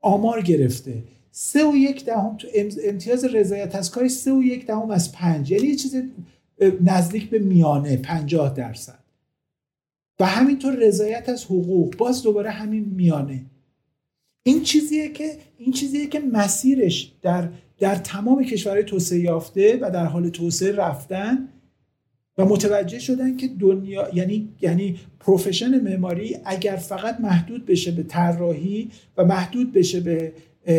آمار گرفته. سه و یک دهم تو امتیاز رضایت از کاری سه و یک دهم از پنج. یعنی یه چیز نزدیک به میانه پنجاه درصد. و همینطور رضایت از حقوق. باز دوباره همین میانه. این چیزیه که این چیزیه که مسیرش در در تمام کشورهای توسعه یافته و در حال توسعه رفتن و متوجه شدن که دنیا یعنی یعنی پروفشن معماری اگر فقط محدود بشه به طراحی و محدود بشه به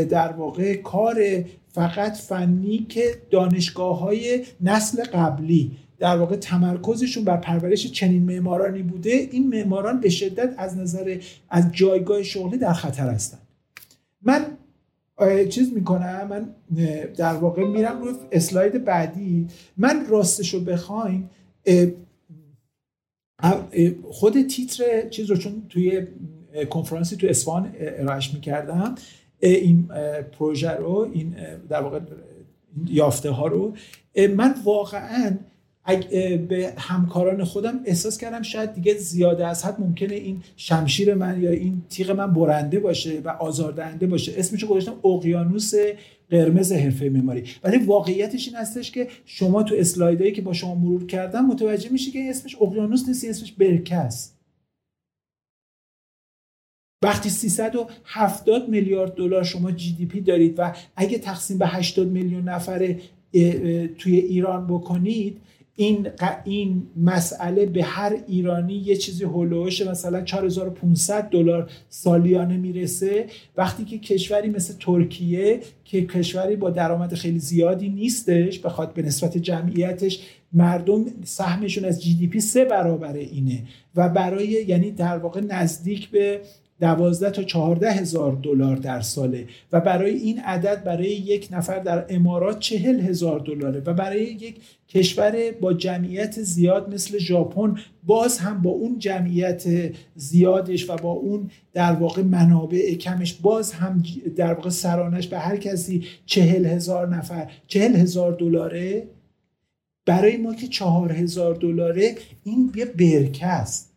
در واقع کار فقط فنی که دانشگاه های نسل قبلی در واقع تمرکزشون بر پرورش چنین معمارانی بوده این معماران به شدت از نظر از جایگاه شغلی در خطر هستند. من چیز می‌کنم من در واقع میرم روی اسلاید بعدی. من راستشو بخواین خود تیتر چیز رو چون توی کنفرانسی تو اسفان ارائهش می‌کردم این پروژه رو این در واقع یافته ها رو من واقعا به همکاران خودم احساس کردم شاید دیگه زیاده از حد ممکنه این شمشیر من یا این تیغ من برنده باشه و آزاردهنده باشه. اسمشو گذاشتم اقیانوس قرمز حرفه معماری. ولی واقعیتش این هستش که شما تو اسلایدایی که با شما مرور کردم متوجه میشی که اسمش اقیانوس نیست اسمش برکه است. وقتی 370 میلیارد دلار شما جی دی پی دارید و اگه تقسیم به 80 میلیون نفر توی ایران بکنید این این مسئله به هر ایرانی یه چیزی هولوش مثلا 4500 دلار سالیانه می‌رسه. وقتی که کشوری مثل ترکیه که کشوری با درآمد خیلی زیادی نیستش بخواد به نسبت جمعیتش مردم سهمشون از جی دی پی سه برابر اینه. و برای یعنی در واقع نزدیک به دوازده تا چهارده هزار دلار در ساله و برای این عدد برای یک نفر در امارات چهل هزار دلاره و برای یک کشور با جمعیت زیاد مثل ژاپن باز هم با اون جمعیت زیادش و با اون در واقع منابع کمش باز هم در واقع سرانش به هر کسی چهل هزار نفر چهل هزار دلاره. برای ما که چهار هزار دلاره این یه برکه است.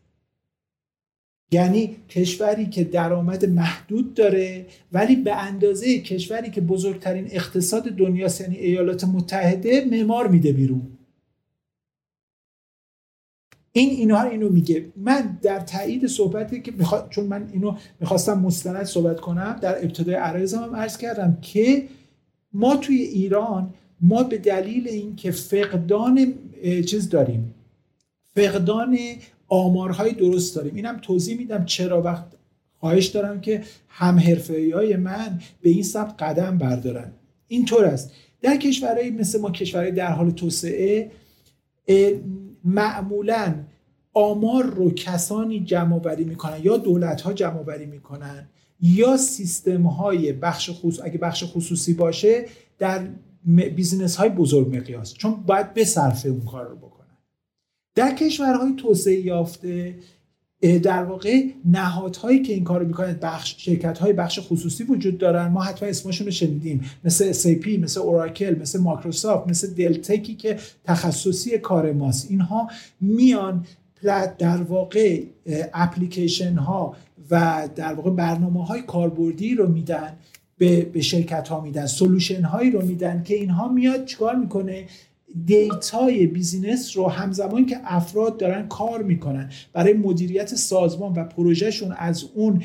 یعنی کشوری که درآمد محدود داره ولی به اندازه کشوری که بزرگترین اقتصاد دنیاست یعنی ایالات متحده معمار میده بیرون. این اینها اینو میگه. من در تایید صحبتی که میخوا... چون من اینو می‌خواستم مستند صحبت کنم در ابتدای عرایزم هم عرض کردم که ما توی ایران ما به دلیل اینکه فقدان چیز داریم. فقدان آمارهای درست داریم. اینم توضیح میدم چرا وقت خواهش دارم که هم های من به این سمت قدم بردارن. اینطور است. در کشورهایی مثل ما کشورهای در حال توسعه معمولا آمار رو کسانی جمع آوری می‌کنن یا دولت ها جمع آوری می‌کنن یا سیستم های بخش خصوص اگه بخش خصوصی باشه در business های بزرگ مقیاس. چون باید به صرفه اون کار رو بکنن. در کشورهای توسعه یافته در واقع نهادهایی که این کارو می‌کنند بخش شرکت های بخش خصوصی وجود دارن. ما حتما اسمشون رو شنیدیم. مثل SAP مثل Oracle مثل مایکروسافت مثل Deltek ی که تخصصی کار ماست. اینها میان در واقع اپلیکیشن ها و در واقع برنامه های کاربردی رو میدن به, به شرکت ها میدن solution هایی رو میدن که اینها میاد چیکار می‌کنه؟ data ی business رو همزمان که افراد دارن کار می‌کنن برای مدیریت سازمان و پروژهشون از اون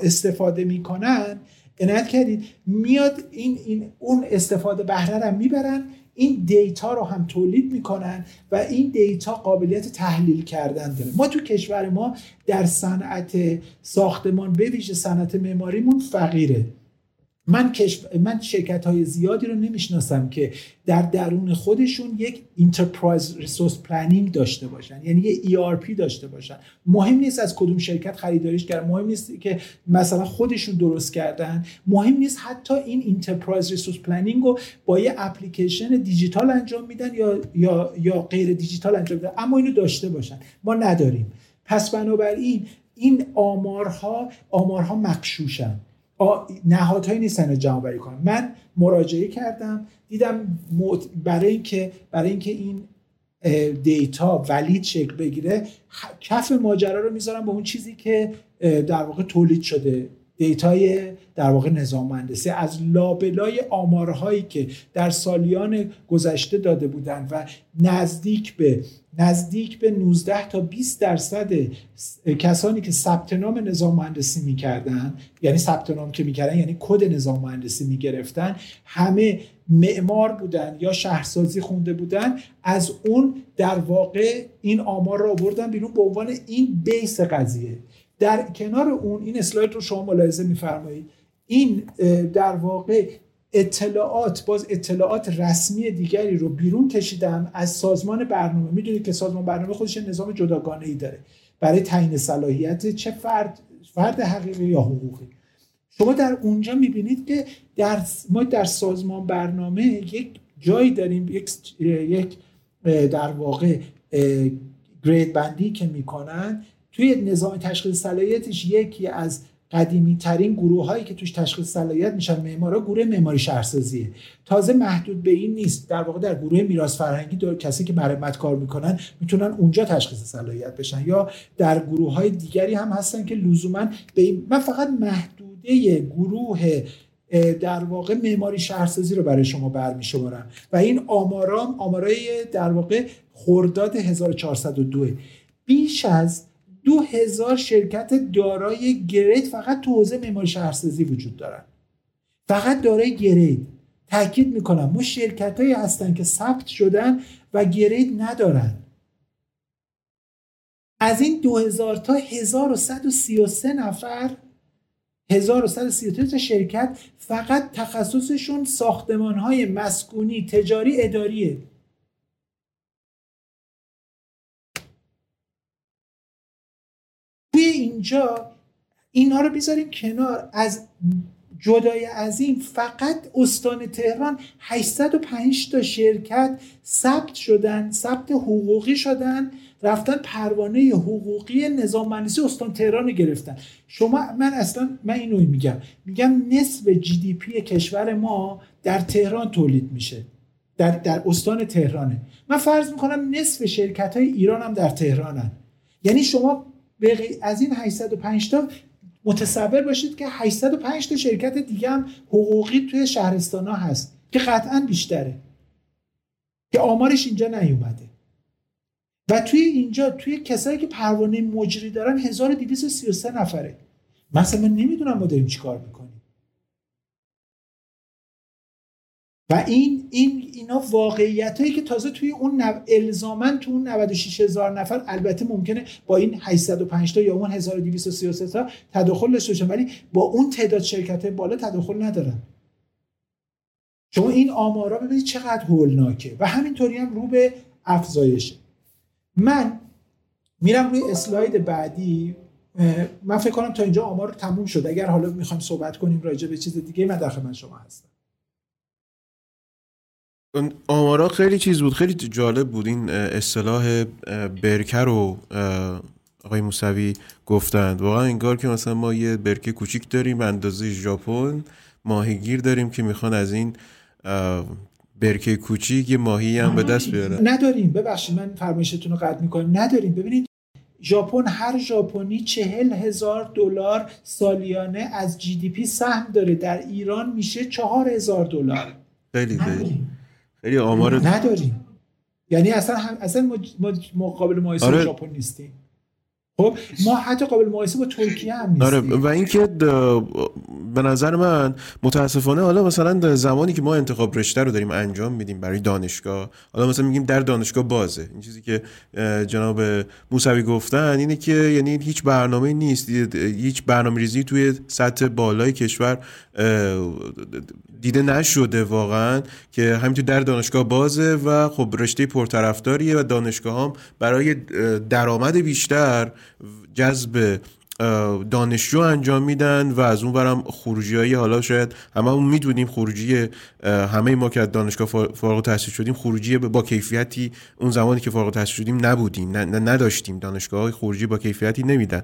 استفاده می‌کنن عنایت کردید میاد این, این اون استفاده بهره رو می‌برن این data رو هم تولید می‌کنن و این data قابلیت تحلیل کردن داره. ما تو کشور ما در صنعت ساختمان به ویژه صنعت معماریمون فقیره. من, من شرکت های زیادی رو نمی‌شناسم که در درون خودشون یک enterprise resource planning داشته باشن. یعنی یه ERP داشته باشن. مهم نیست از کدوم شرکت خریداریش کردن مهم نیست که مثلا خودشون درست کردن. مهم نیست حتی این enterprise resource planning رو با یه اپلیکیشن دیجیتال انجام میدن یا یا یا غیر دیجیتال انجام میدن. اما اینو داشته باشن. ما نداریم. پس بنابراین این آمارها آمارها مقشوشن نهادهایی نیستن جمع کنم من مراجعه کردم دیدم برای اینکه برای اینکه این دیتا ولید شکل بگیره کف ماجرا رو می‌ذارم به اون چیزی که در واقع تولید شده. data ی در واقع نظام مهندسی از لابلای آمارهایی که در سالیان گذشته داده بودند و نزدیک به نزدیک به 19 تا 20 درصد کسانی که ثبت نام نظام مهندسی می‌کردن یعنی ثبت نام که می‌کردن یعنی کد نظام مهندسی می‌گرفتن همه معمار بودن یا شهرسازی خونده بودن از اون در واقع این آمار را آوردن بیرون به عنوان این base قضیه. در کنار اون این اسلاید رو شما ملاحظه میفرمایید. این در واقع اطلاعات باز اطلاعات رسمی دیگری رو بیرون کشیدم از سازمان برنامه. می‌دونید که سازمان برنامه خودش نظام جداگانه ای داره. برای تعیین صلاحیت چه فرد فرد حقیقی یا حقوقی. شما در اونجا می‌بینید که در ما در سازمان برنامه یک جایی داریم یک, یک در واقع گرید بندی که می‌کنن. توی نظام تشخیص صلاحیتش یکی از قدیمی ترین گروه هایی که توش تشخیص صلاحیت میشن معمارا گروه معماری شهرسازیه. تازه محدود به این نیست. در واقع در گروه میراث فرهنگی دو کسی که مرمت کار می‌کنن می‌تونن اونجا تشخیص صلاحیت بشن. یا در گروه های دیگری هم هستن که لزوما به این من فقط محدوده گروه در واقع معماری شهرسازی رو برای شما برمی شمارم و این آمارام آمارای در واقع خرداد 1402 بیش از دو هزار شرکت دارای گرید فقط تو حوزه معماری شهرسازی وجود دارن. فقط دارای گرید. تاکید می‌کنم. ما شرکت هایی هستن که ثبت شدن و گرید ندارن. از این 2000 تا 1133 نفر 1133 تا شرکت فقط تخصصشون ساختمان های مسکونی تجاری اداریه. اینجا اینها رو بیذاریم کنار. از جدای از این فقط استان تهران 805 تا شرکت ثبت شدن ثبت حقوقی شدن رفتن پروانه حقوقی نظام مهندسی استان تهران رو گرفتن. شما من اصلا من اینو میگم. میگم نصف جی دی پی کشور ما در تهران تولید میشه. در, در استان تهرانه. من فرض می‌کنم نصف شرکت های ایران هم در تهرانن. یعنی شما از این 805 تا متصور باشید که 805 تا شرکت دیگه هم حقوقی توی شهرستان ها هست که قطعا بیشتره. که آمارش اینجا نیومده. و توی اینجا توی کسایی که پروانه مجری دارن 1233 نفره. مثلا من نمی‌دونم ما داریم چیکار می‌کنیم. و این این اینا واقعیت هایی که تازه توی اون نو... الزامن تو اون 96 هزار نفر البته ممکنه با این 805 تا یا اون 1233 تا تداخل داشته ولی با اون تعداد شرکت بالا تداخل ندارن. شما این آمارا ببینید چقدر هولناکه و همینطوری هم رو به افزایشه من میرم روی اسلاید بعدی من فکر کنم تا اینجا آمار تموم شد. اگر حالا می‌خوایم صحبت کنیم راجع به چیز دیگه من در خدمت شما هستم. آمارا خیلی چیز بود. خیلی جالب بود این اصطلاح برکه رو آقای موسوی گفتند. واقعا انگار که مثلا ما یه برکه کوچیک داریم اندازه ژاپن ماهیگیر داریم که می‌خوان از این برکه کوچیک یه ماهی هم به دست بیارن. نداریم. ببخشید من فرمایشتون رو قطع می‌کنم. نداریم. ببینید ژاپن هر ژاپنی چهل هزار دلار سالیانه از جی دی پی سهم داره. در ایران میشه چهار هزار دلار. خیلی. خیلی آمار نداریم. یعنی اصلا هم اصلا ما مقابل مقایسه آره. ژاپن نیستیم. خب ما حتی قابل مقایسه با ترکیه هم نیستیم. آره و اینکه به نظر من متاسفانه حالا مثلا زمانی که ما انتخاب رشته رو داریم انجام میدیم برای دانشگاه حالا مثلا میگیم در دانشگاه بازه. این چیزی که جناب موسوی گفتن اینه که یعنی هیچ برنامه نیست. هیچ برنامه ریزی توی سطح بالای کشور دیده نشده واقعا که همینطور در دانشگاه بازه و خب رشته پرطرفداریه و دانشگاه هم برای درآمد بیشتر جذب دانشجو انجام میدن و از اون برم خروجی هایی حالا شاید همه اون می‌دونیم خروجی همه ما که از دانشگاه فارغ التحصیل شدیم خروجی با کیفیتی اون زمانی که فارغ التحصیل شدیم نبودیم نداشتیم. دانشگاه های خروجی با کیفیتی نمیدن.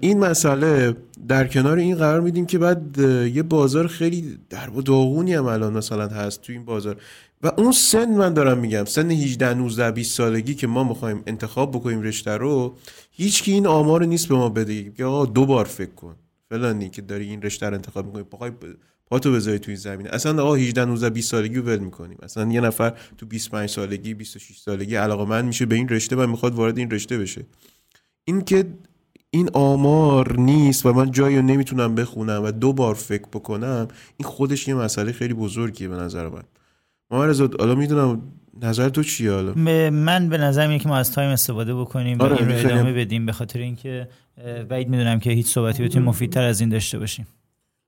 این مسئله در کنار این قرار میدیم که بعد یه بازار خیلی در و داغونی هم الان مثلا هست تو این بازار. و اون سن من دارم میگم سن 18 19 20 سالگی که ما می‌خوایم انتخاب بکنیم رشته رو هیچ کی این آمار نیست به ما بده. که آقا دو بار فکر کن. فلانی که داری این رشته رو انتخاب می‌کنی بخوای پاتو بذاری تو این زمینه. اصلا آقا 18 19 20 سالگی ول می‌کنیم. اصلا یه نفر تو 25 سالگی 26 سالگی علاقه من میشه به این رشته و می‌خواد وارد این رشته بشه. این که این آمار نیست و من جایی رو نمی‌تونم بخونم و دو بار فکر بکنم این خودش یه مسئله خیلی بزرگیه به نظر من. ما حالا می‌دونم نظر تو چیه حالا؟ من به نظر میاد که ما از تایم استفاده بکنیم آره و این رو ادامه بدیم به خاطر اینکه بعید می‌دونم که هیچ صحبتی بتونیم مفیدتر از این داشته باشیم.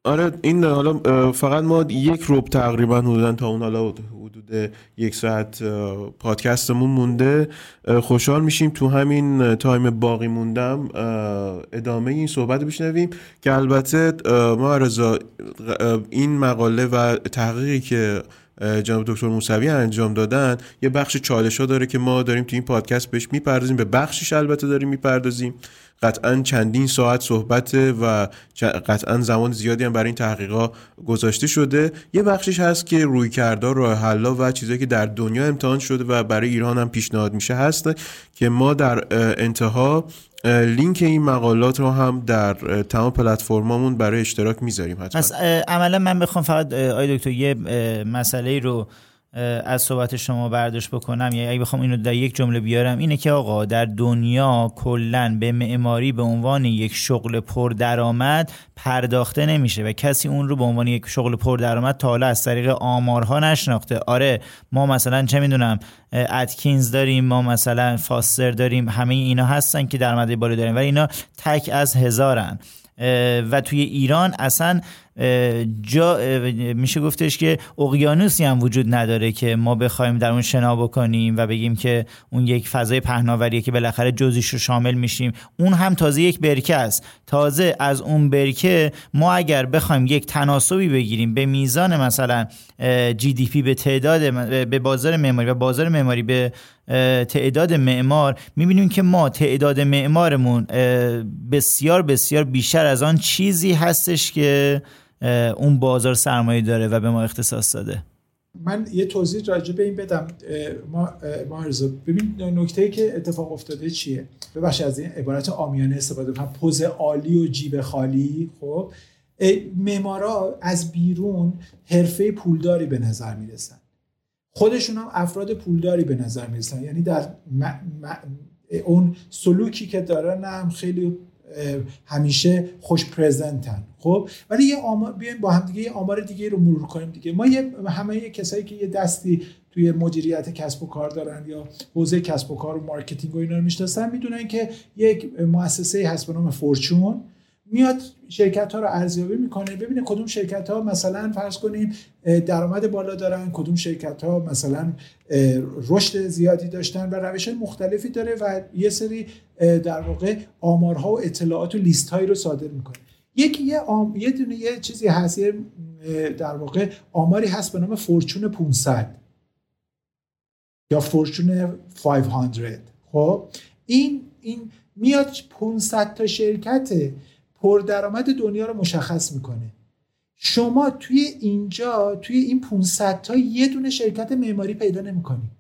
آره این حالا فقط ما یک روب تقریبا حدودا تا اون حالا حدود یک ساعت پادکستمون مونده. خوشحال میشیم تو همین تایم باقی موندم ادامه این صحبت بشنویم. که البته ما رضا این مقاله و تحقیقی که جناب دکتر موسوی انجام دادن یه بخش چالش ها داره که ما داریم تو این پادکست بهش می‌پردازیم. به بخشش البته داریم می‌پردازیم. قطعا چندین ساعت صحبت و قطعا زمان زیادی هم برای این تحقیقات گذاشته شده. یه بخشش هست که روی کرده راه حلا و چیزایی که در دنیا امتحان شده و برای ایران هم پیشنهاد میشه هست که ما در انتها لینک این مقالات رو هم در تمام پلتفرمامون برای اشتراک می‌ذاریم حتما. پس عملا من بخوام فقط آی دکتر یه مسئله رو از صحبت شما برداشت بکنم یا اگه بخوام اینو در یک جمله بیارم اینه که آقا در دنیا کلا به معماری به عنوان یک شغل پردرآمد پرداخته نمیشه و کسی اون رو به عنوان یک شغل پردرآمد تا حالا از طریق آمارها نشناخته. آره ما مثلا چه می‌دونم اتکینز داریم ما مثلا فاستر داریم همه اینا هستن که درآمد بالا داریم ولی اینا تک از هزارن. و توی ایران اصلا جا میشه گفتش که اقیانوسی هم وجود نداره که ما بخوایم در اون شنا بکنیم و بگیم که اون یک فضای پهناوریه که بالاخره جزیش رو شامل میشیم. اون هم تازه یک برکه است. تازه از اون برکه ما اگر بخوایم یک تناسبی بگیریم به میزان مثلا جی دی پی به تعداد به بازار معماری و بازار معماری به تعداد معمار می‌بینیم که ما تعداد معمارمون بسیار بسیار بیشتر از آن چیزی هستش که اون بازار سرمایه داره و به ما اختصاص داده. من یه توضیح راجع به این بدم. ما ما ببین نکته که اتفاق افتاده چیه؟ ببخشید از این عبارت آمیانه استفاده کنم پوز عالی و جیب خالی خب؟ معمارا از بیرون حرفه پولداری به نظر می‌رسن. خودشون هم افراد پولداری به نظر می‌رسن. یعنی در اون سلوکی که دارن هم خیلی همیشه خوش present ن خب؟ ولی یه آمار بیایم با هم دیگه یه آمار دیگه رو مرور کنیم دیگه. ما یه همه یه کسایی که یه دستی توی مدیریت کسب و کار دارن یا حوزه کسب و کار و marketing و اینا رو می‌شناسن می‌دونن که یک مؤسسه هست به نام فورچون میاد شرکت ها رو ارزیابی می‌کنه. ببینه کدوم شرکت ها مثلا فرض کنیم درآمد بالا دارن کدوم شرکت ها مثلا رشد زیادی داشتن و روش های مختلفی داره و یه سری در واقع آمارها و اطلاعات و لیست هایی رو صادر می‌کنه. یکی یه, آم... یه دونه یه چیزی هست یه در واقع آماری هست به نام فورچون 500 یا فورچون 500 خب این این میاد 500 تا شرکت پردرآمد دنیا رو مشخص می‌کنه. شما توی اینجا توی این 500 تا یه دونه شرکت معماری پیدا نمی‌کنی.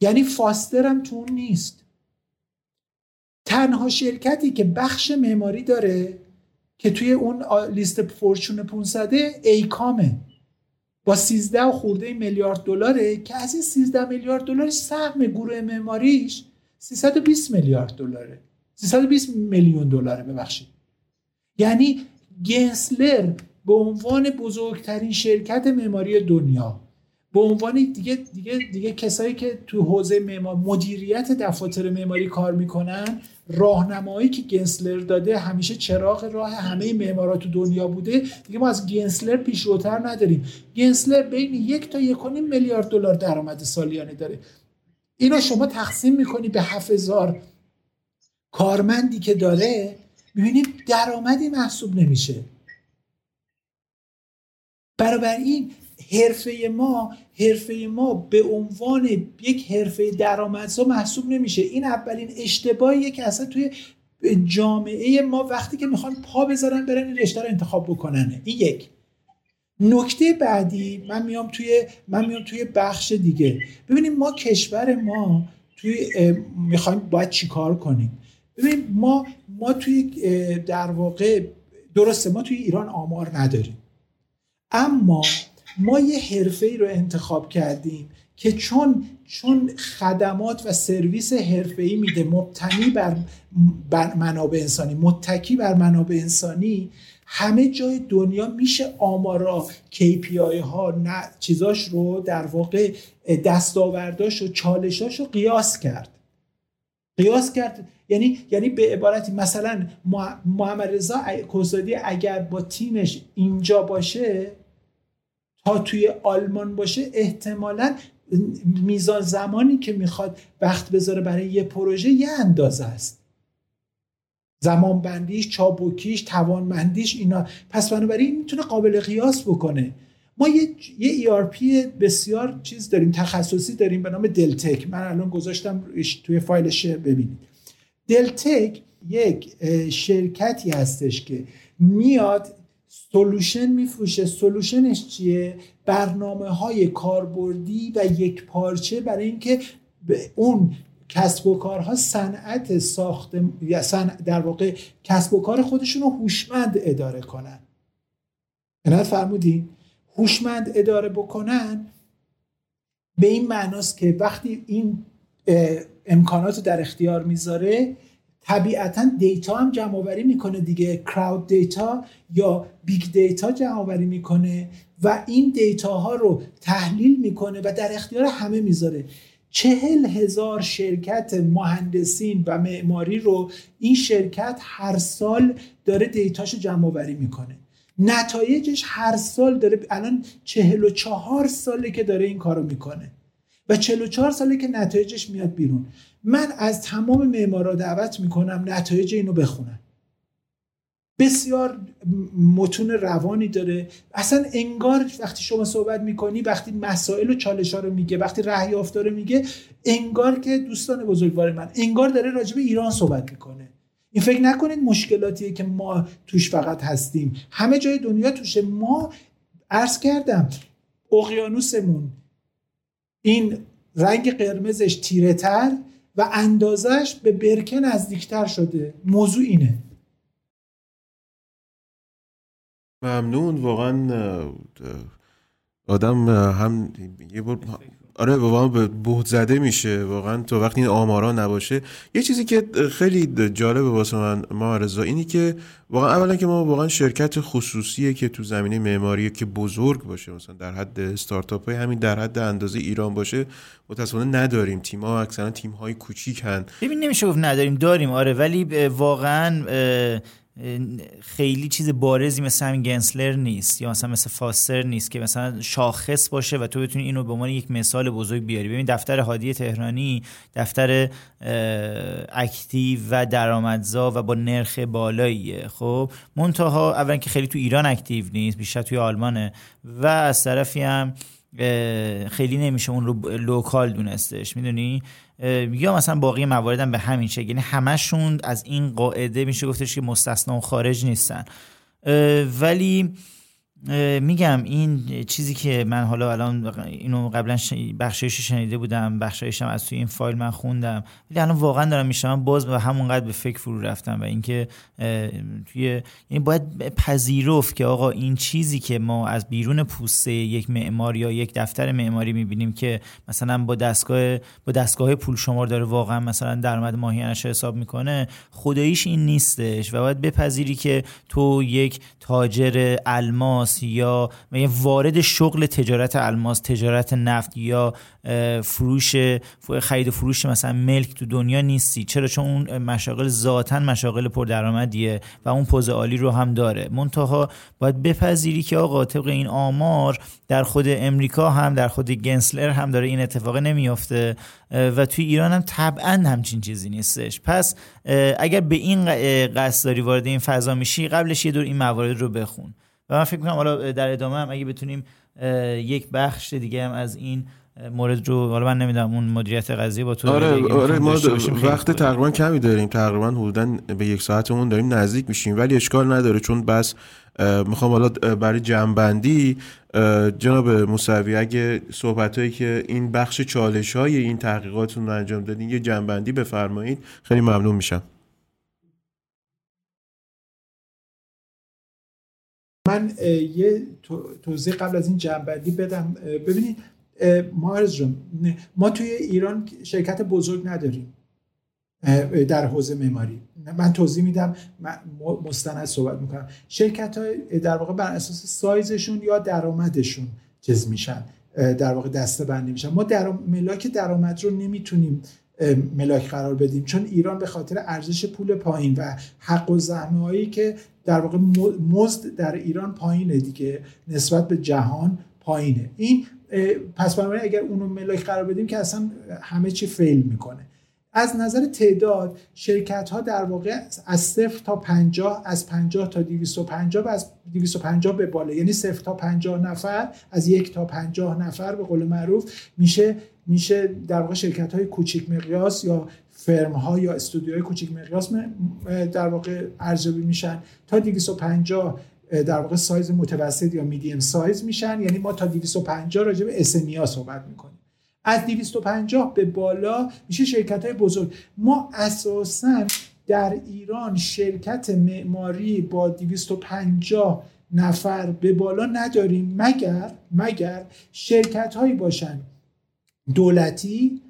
یعنی فاستر هم تو اون نیست. تنها شرکتی که بخش معماری داره که توی اون لیست فورچون 500 ایکامه. با 13 خورده میلیارد دلاره که از این 13 میلیارد دلار سهم گروه معماریش 320 میلیارد دلاره. 320 میلیون دلاره ببخشید. یعنی گنسلر به عنوان بزرگترین شرکت معماری دنیا به عنوان دیگه دیگه دیگه کسایی که تو حوزه معمار مدیریت دفاتر معماری کار می‌کنن راهنمایی که گنسلر داده همیشه چراغ راه همه معمارا تو دنیا بوده. دیگه ما از گنسلر پیشروتر نداریم. گنسلر بین یک تا یک میلیارد دلار درآمد سالیانه داره. اینو شما تقسیم می‌کنی به 7000 کارمندی که داره می‌بینید درآمدی محسوب نمیشه. این حرفه ما حرفه ما به عنوان یک حرفه درآمدزا محسوب نمیشه. این اولین اشتباهیه که اصلا توی جامعه ما وقتی که می‌خوان پا بذارن برن رشته رو انتخاب بکنن. این یک. نکته بعدی من میام توی من میام توی بخش دیگه. ببینیم ما کشور ما توی می‌خوایم باید چیکار کنیم؟ ببین ما ما توی در واقع درسته ما توی ایران آمار نداریم. اما ما یه حرفه ای رو انتخاب کردیم که چون چون خدمات و سرویس ای میده مبتنی بر, بر منابع انسانی متکی بر منابع انسانی همه جای دنیا میشه آمارا KPI ها نه چیزاش رو در واقع دستاورداش و چالشاش رو قیاس کرد. قیاس کرد یعنی یعنی به عبارتی مثلا محمد رضا کوزادی اگر با تیمش اینجا باشه تا توی آلمان باشه احتمالا میزان زمانی که می‌خواد وقت بذاره برای یه پروژه یه اندازه است. زمان بندیش چابوکیش توانمندیش اینا. پس بنابراین می‌تونه قابل قیاس بکنه. ما یه یه ERP بسیار چیز داریم تخصصی داریم به نام دلتک. من الان گذاشتم توی فایلش ببینید. دلتک یک شرکتی هستش که میاد سولوشن میفروشه. سولوشنش چیه؟ برنامه های کاربردی و یک پارچه برای اینکه اون کسب و کارها صنعت ساخت در واقع کسب و کار خودشون رو هوشمند اداره کنن. عنایت فرمودین هوشمند اداره بکنن. به این معناست که وقتی این امکانات در اختیار می‌ذاره. طبیعتا data هم جمع آوری می‌کنه دیگه. crowd data یا big data جمع آوری می‌کنه و این data ها رو تحلیل می‌کنه و در اختیار همه می‌ذاره. چهل هزار شرکت مهندسین و معماری رو این شرکت هر سال داره دیتاشو جمع آوری می‌کنه. نتایجش هر سال داره الان چهل و چهار ساله که داره این کارو می‌کنه. و 44 ساله که نتایجش میاد بیرون. من از تمام معمارا دعوت می‌کنم نتایج اینو بخونن. بسیار متون روانی داره. اصلا انگار وقتی شما صحبت می‌کنی وقتی مسائل و چالش ها رو میگه وقتی رهی داره میگه انگار که دوستان بزرگوار من انگار داره راجع به ایران صحبت می‌کنه. این فکر نکنید مشکلاتیه که ما توش فقط هستیم. همه جای دنیا توشه. ما عرض کردم اقیانوسمون این رنگ قرمزش تیره تر و اندازش به برکه نزدیکتر شده. موضوع اینه. ممنون. واقعا آدم هم یه بار آره واقعا به بهت زده میشه. واقعا تو وقتی این آمارا نباشه یه چیزی که خیلی جالبه واسه من ما رضا اینی که واقعا اولا که ما واقعا شرکت خصوصیه که تو زمینه معماری که بزرگ باشه مثلا در حد استارتاپ های همین در حد اندازه ایران باشه متاسفانه نداریم. تیم ها اکثرا تیم های کوچیک ببین نمیشه گفت نداریم داریم. آره ولی واقعا خیلی چیز بارزی مثل همین گنسلر نیست یا مثلا مثل فاستر نیست که مثلا شاخص باشه و تو بتونی اینو به عنوان یک مثال بزرگ بیاری. ببین دفتر هادی تهرانی دفتر active و درآمدزا و با نرخ بالاییه. خب منتها اولا که خیلی تو ایران active نیست بیشتر توی آلمانه و از طرفی هم خیلی نمیشه اون رو local دونستش. می‌دونی؟ یا مثلا باقی مواردم به همین شکل. یعنی همشون از این قاعده میشه گفتش که مستثنا و خارج نیستن. ولی میگم این چیزی که من حالا الان اینو قبلا بخشایش شنیده بودم بخشایشم از توی این فایل من خوندم ولی الان واقعا دارم میشنم باز به همونقدر به فکر فرو رفتم و اینکه توی یعنی باید پذیرفت که آقا این چیزی که ما از بیرون پوسته یک معمار یا یک دفتر معماری می‌بینیم که مثلا با دستگاه با دستگاه پول شمار داره واقعا مثلا درآمد ماهیانش حساب می‌کنه خداییش این نیستش و باید بپذیری که تو یک تاجر الماس یا وارد شغل تجارت الماس تجارت نفت یا فروش خرید و فروش مثلا ملک تو دنیا نیستی. چرا؟ چون اون مشاغل ذاتا مشاغل پردرآمدیه و اون پوز عالی رو هم داره. منتها باید بپذیری که آقا طبق این آمار در خود امریکا هم در خود گنسلر هم داره این اتفاق نمیافته و توی ایران هم طبعا همچین چیزی نیستش. پس اگر به این قصد داری وارد این فضا میشی قبلش یه دور این موارد رو بخون. و من فکر کنم حالا در ادامه هم اگه بتونیم یک بخش دیگه هم از این مورد رو حالا من نمی‌دونم اون مدیریت قضیه با تو آره آره ما وقت تقریبا کمی داریم. تقریبا حدودا به یک ساعتمون داریم نزدیک میشیم. ولی اشکال نداره چون بس می‌خوام حالا برای جنبندی جناب موسوی اگه صحبت هایی که این بخش چالش های این تحقیقاتون رو انجام دادین یه جنبندی بفرمایید. خیلی ممنون میشم. من یه توضیح قبل از این جنبندی بدم. ببینید مارز جون ما توی ایران شرکت بزرگ نداریم در حوزه معماری. من توضیح میدم مستند صحبت می‌کنم. شرکت های در واقع بر اساس سایزشون یا درآمدشون چیز میشن در واقع دسته بندی میشن. ما در ملاک درآمد رو نمی‌تونیم ملاک قرار بدیم چون ایران به خاطر ارزش پول پایین و حق و زحمه هایی که در واقع مزد در ایران پایینه دیگه نسبت به جهان پایینه. این پس بنابراین اگر اونو ملاک قرار بدیم که اصلا همه چی فیل می‌کنه. از نظر تعداد شرکت ها در واقع از صفر تا 50 از 50 تا 250 و از 250 به بالا. یعنی صفر تا 50 نفر از یک تا 50 نفر به قول معروف میشه میشه در واقع شرکت های کوچیک مقیاس یا فرم ها یا استودیوهای کوچیک مقیاس در واقع ارزیابی میشن تا 250 در واقع سایز متوسط یا میدیم سایز میشن. یعنی ما تا 250 راجع به اسمیا صحبت می‌کنیم. از 250 به بالا میشه شرکت های بزرگ. ما اساسا در ایران شرکت معماری با 250 نفر به بالا نداریم. مگر مگر شرکت هایی باشن دولتی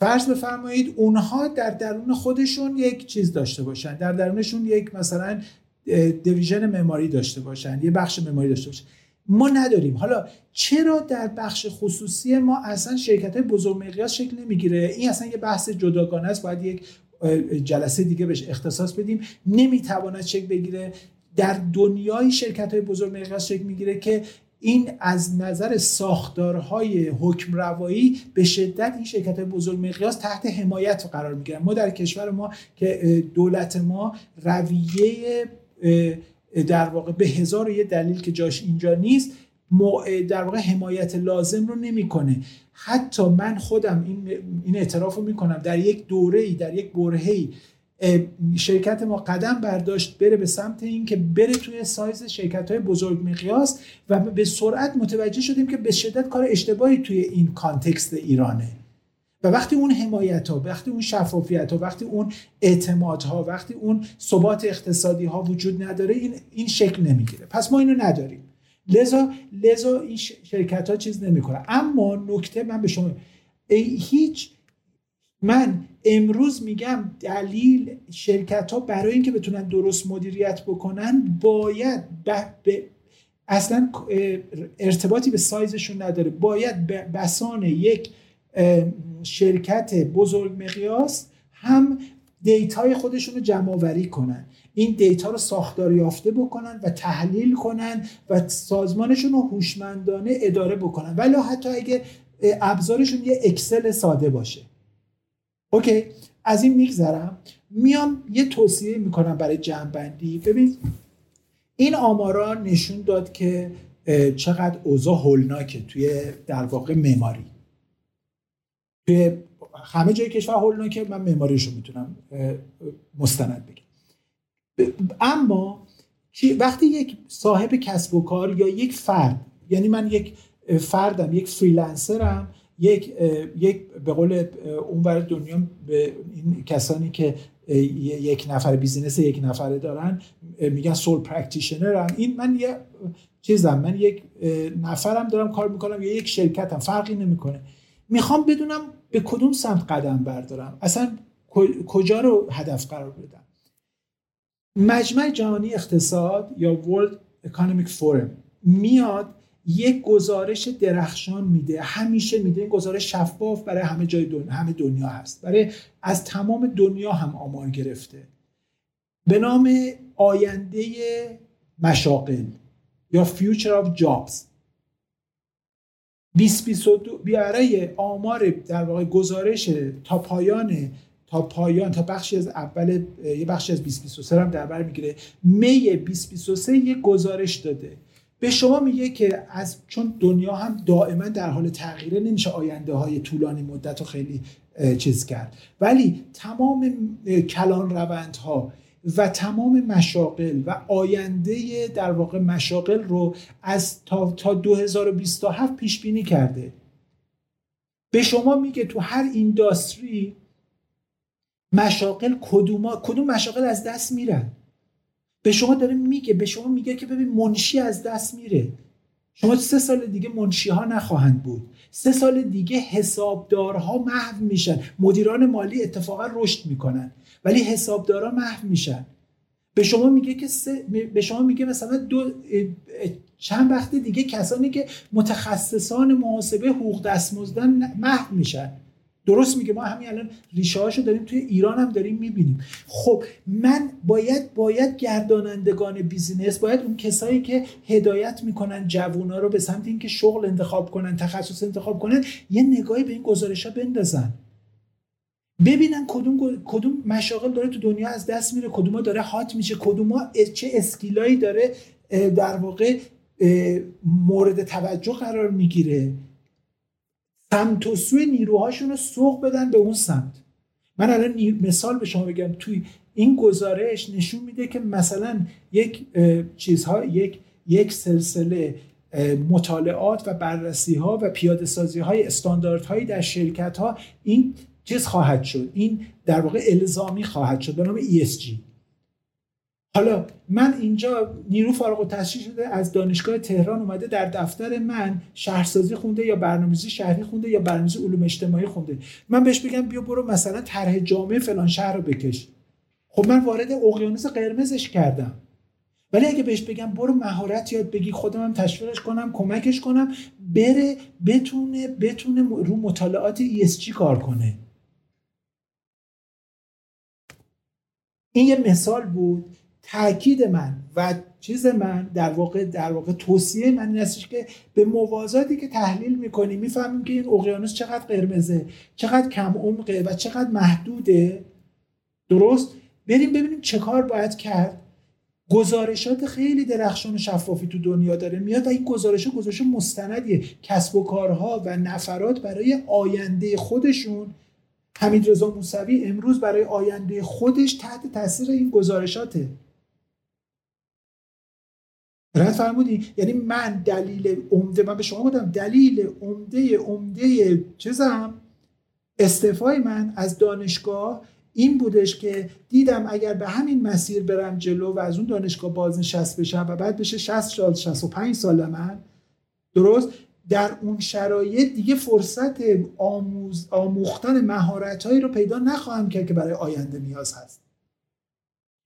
فرض بفرمایید اونها در درون خودشون یک چیز داشته باشن. در درونشون یک مثلا دیویژن معماری داشته باشن یه بخش معماری داشته باشن. ما نداریم. حالا چرا در بخش خصوصی ما اصلا شرکت های بزرگ مقیاس شکل نمی‌گیره؟ این اصلا یه بحث جداگانه است. باید یک جلسه دیگه بهش اختصاص بدیم. نمی‌تواند شکل بگیره. در دنیای شرکت های بزرگ مقیاس شکل می‌گیره که این از نظر ساختارهای حکم روایی به شدت این شرکت های بزرگ مقیاس تحت حمایت قرار می‌گیرن. ما در کشور ما که دولت ما رویه در واقع به هزار و یه دلیل که جاش اینجا نیست در واقع حمایت لازم رو نمی‌کنه. حتی من خودم این این اعتراف رو می‌کنم. در یک دوره ای در یک برهه شرکت ما قدم برداشت بره به سمت این که بره توی سایز شرکت های بزرگ مقیاس و به سرعت متوجه شدیم که به شدت کار اشتباهی توی این کانتکست ایرانه. و وقتی اون حمایت ها وقتی اون شفافیت ها وقتی اون اعتماد ها وقتی اون ثبات اقتصادی ها وجود نداره این این شکل نمی‌گیره. پس ما اینو نداریم. لذا لذا این شرکت ها چیز نمی‌کنه اما نکته من به شما هیچ من امروز میگم دلیل شرکت ها برای اینکه بتونن درست مدیریت بکنن باید اصلا ارتباطی به سایزشون نداره. باید بسان یک شرکت بزرگ مقیاس هم data ی خودشون رو جمع آوری کنن. این data رو ساختار یافته بکنن و تحلیل کنن و سازمانشون رو هوشمندانه اداره بکنن. ولی حتی اگه ابزارشون یه اکسل ساده باشه. okay از این میگذرم. میام یه توصیه می‌کنم برای جمعبندی. ببین این آمارا نشون داد که چقدر اوضاع هولناکه توی در واقع معماری. توی همه جای کشور هولناکه من معماریش رو می‌تونم مستند بگم. اما وقتی یک صاحب کسب و کار یا یک فرد یعنی من یک فردم یک فریلنسرم یک یک به قول اونور دنیا به این کسانی که یک نفر business یک نفره دارن میگن sole practitioner این من یه چیزم من یک نفرم دارم کار می‌کنم یا یک شرکتم فرقی نمی‌کنه. می‌خوام بدونم به کدوم سمت قدم بردارم. اصلا کجا رو هدف قرار بدم. مجمع جهانی اقتصاد یا World Economic Forum میاد یک گزارش درخشان میده. همیشه میده. گزارش شفاف برای همه جای دنیا همه دنیا هست. برای از تمام دنیا هم آمار گرفته. به نام آینده مشاقل یا Future of Jobs. 2022 برای آمار در واقع گزارش تا پایان تا پایان تا بخشی از اول یه بخشی از 2023 هم در بر می‌گیره. می 2023 یه گزارش داده. به شما میگه که از چون دنیا هم دائما در حال تغییره نمیشه آینده های طولانی مدت رو خیلی چیز کرد. ولی تمام کلان روندها و تمام مشاقل و آینده در واقع مشاقل رو از تا, تا 2027 پیش بینی کرده. به شما میگه تو هر اینداستری مشاقل کدوم کدوم مشاقل از دست میرن؟ به شما داره میگه به شما میگه که ببین منشی از دست میره. شما سه سال دیگه منشی ها نخواهند بود. سه سال دیگه حسابدارها محو میشن. مدیران مالی اتفاقا رشد می‌کنن ولی حسابدارا محو میشن. به شما میگه که به شما میگه مثلا دو چند وقت دیگه کسانی که متخصصان محاسبه حقوق دستمزدن محو میشن. درست میگه ما همین الان ریشه هاشو داریم توی ایران هم داریم می‌بینیم. خب من باید باید گردانندگان بیزینس باید اون کسایی که هدایت می‌کنن جوونا رو به سمت اینکه شغل انتخاب کنن تخصص انتخاب کنن یه نگاهی به این گزارش ها بندازن. ببینن کدوم کدوم مشاغل داره تو دنیا از دست میره کدوم داره هات میشه کدوم چه اسکیلایی داره در واقع مورد توجه قرار می‌گیره. سمت و سوی نیروهاشون رو سوق بدن به اون سمت. من الان مثال به شما بگم توی این گزارش نشون میده که مثلا یک چیزها یک یک سلسله مطالعات و بررسی ها و پیاده سازی های استانداردهایی در شرکت ها این چیز خواهد شد. این در واقع الزامی خواهد شد. به نام ESG حالا من اینجا نیرو فارغ التحصیل شده از دانشگاه تهران اومده در دفتر من شهرسازی خونده یا برنامه‌ریزی شهری خونده یا برنامه‌ریزی علوم اجتماعی خونده. من بهش بگم بیا برو مثلا طرح جامعه فلان شهر رو بکش. خب من وارد اقیانوس قرمزش کردم. ولی اگه بهش بگم برو مهارت یاد بگی خودم هم تشویقش کنم کمکش کنم بره بتونه بتونه رو مطالعات ESG کار کنه. این یه مثال بود. تاکید من و چیز من در واقع در واقع توصیه من این هستش که به موازاتی که تحلیل می‌کنیم می‌فهمیم که این اقیانوس چقدر قرمزه چقدر کم عمقه و چقدر محدوده. درست؟ بریم ببینیم چه کار باید کرد. گزارشات خیلی درخشان و شفافی تو دنیا داره. میاد و این گزارش گزارش مستندیه. کسب و کارها و نفرات برای آینده خودشون. حمید رضا موسوی امروز برای آینده خودش تحت تاثیر این گزارشاته. رد فرمودی یعنی من دلیل عمده من به شما گفتم دلیل عمده عمده چیزم. استعفای من از دانشگاه این بودش که دیدم اگر به همین مسیر برم جلو و از اون دانشگاه بازنشست بشم و بعد بشه 60 سال 65 سال من درست؟ در اون شرایط دیگه فرصت آموز آموختن مهارتهایی رو پیدا نخواهم کرد که برای آینده نیاز هست.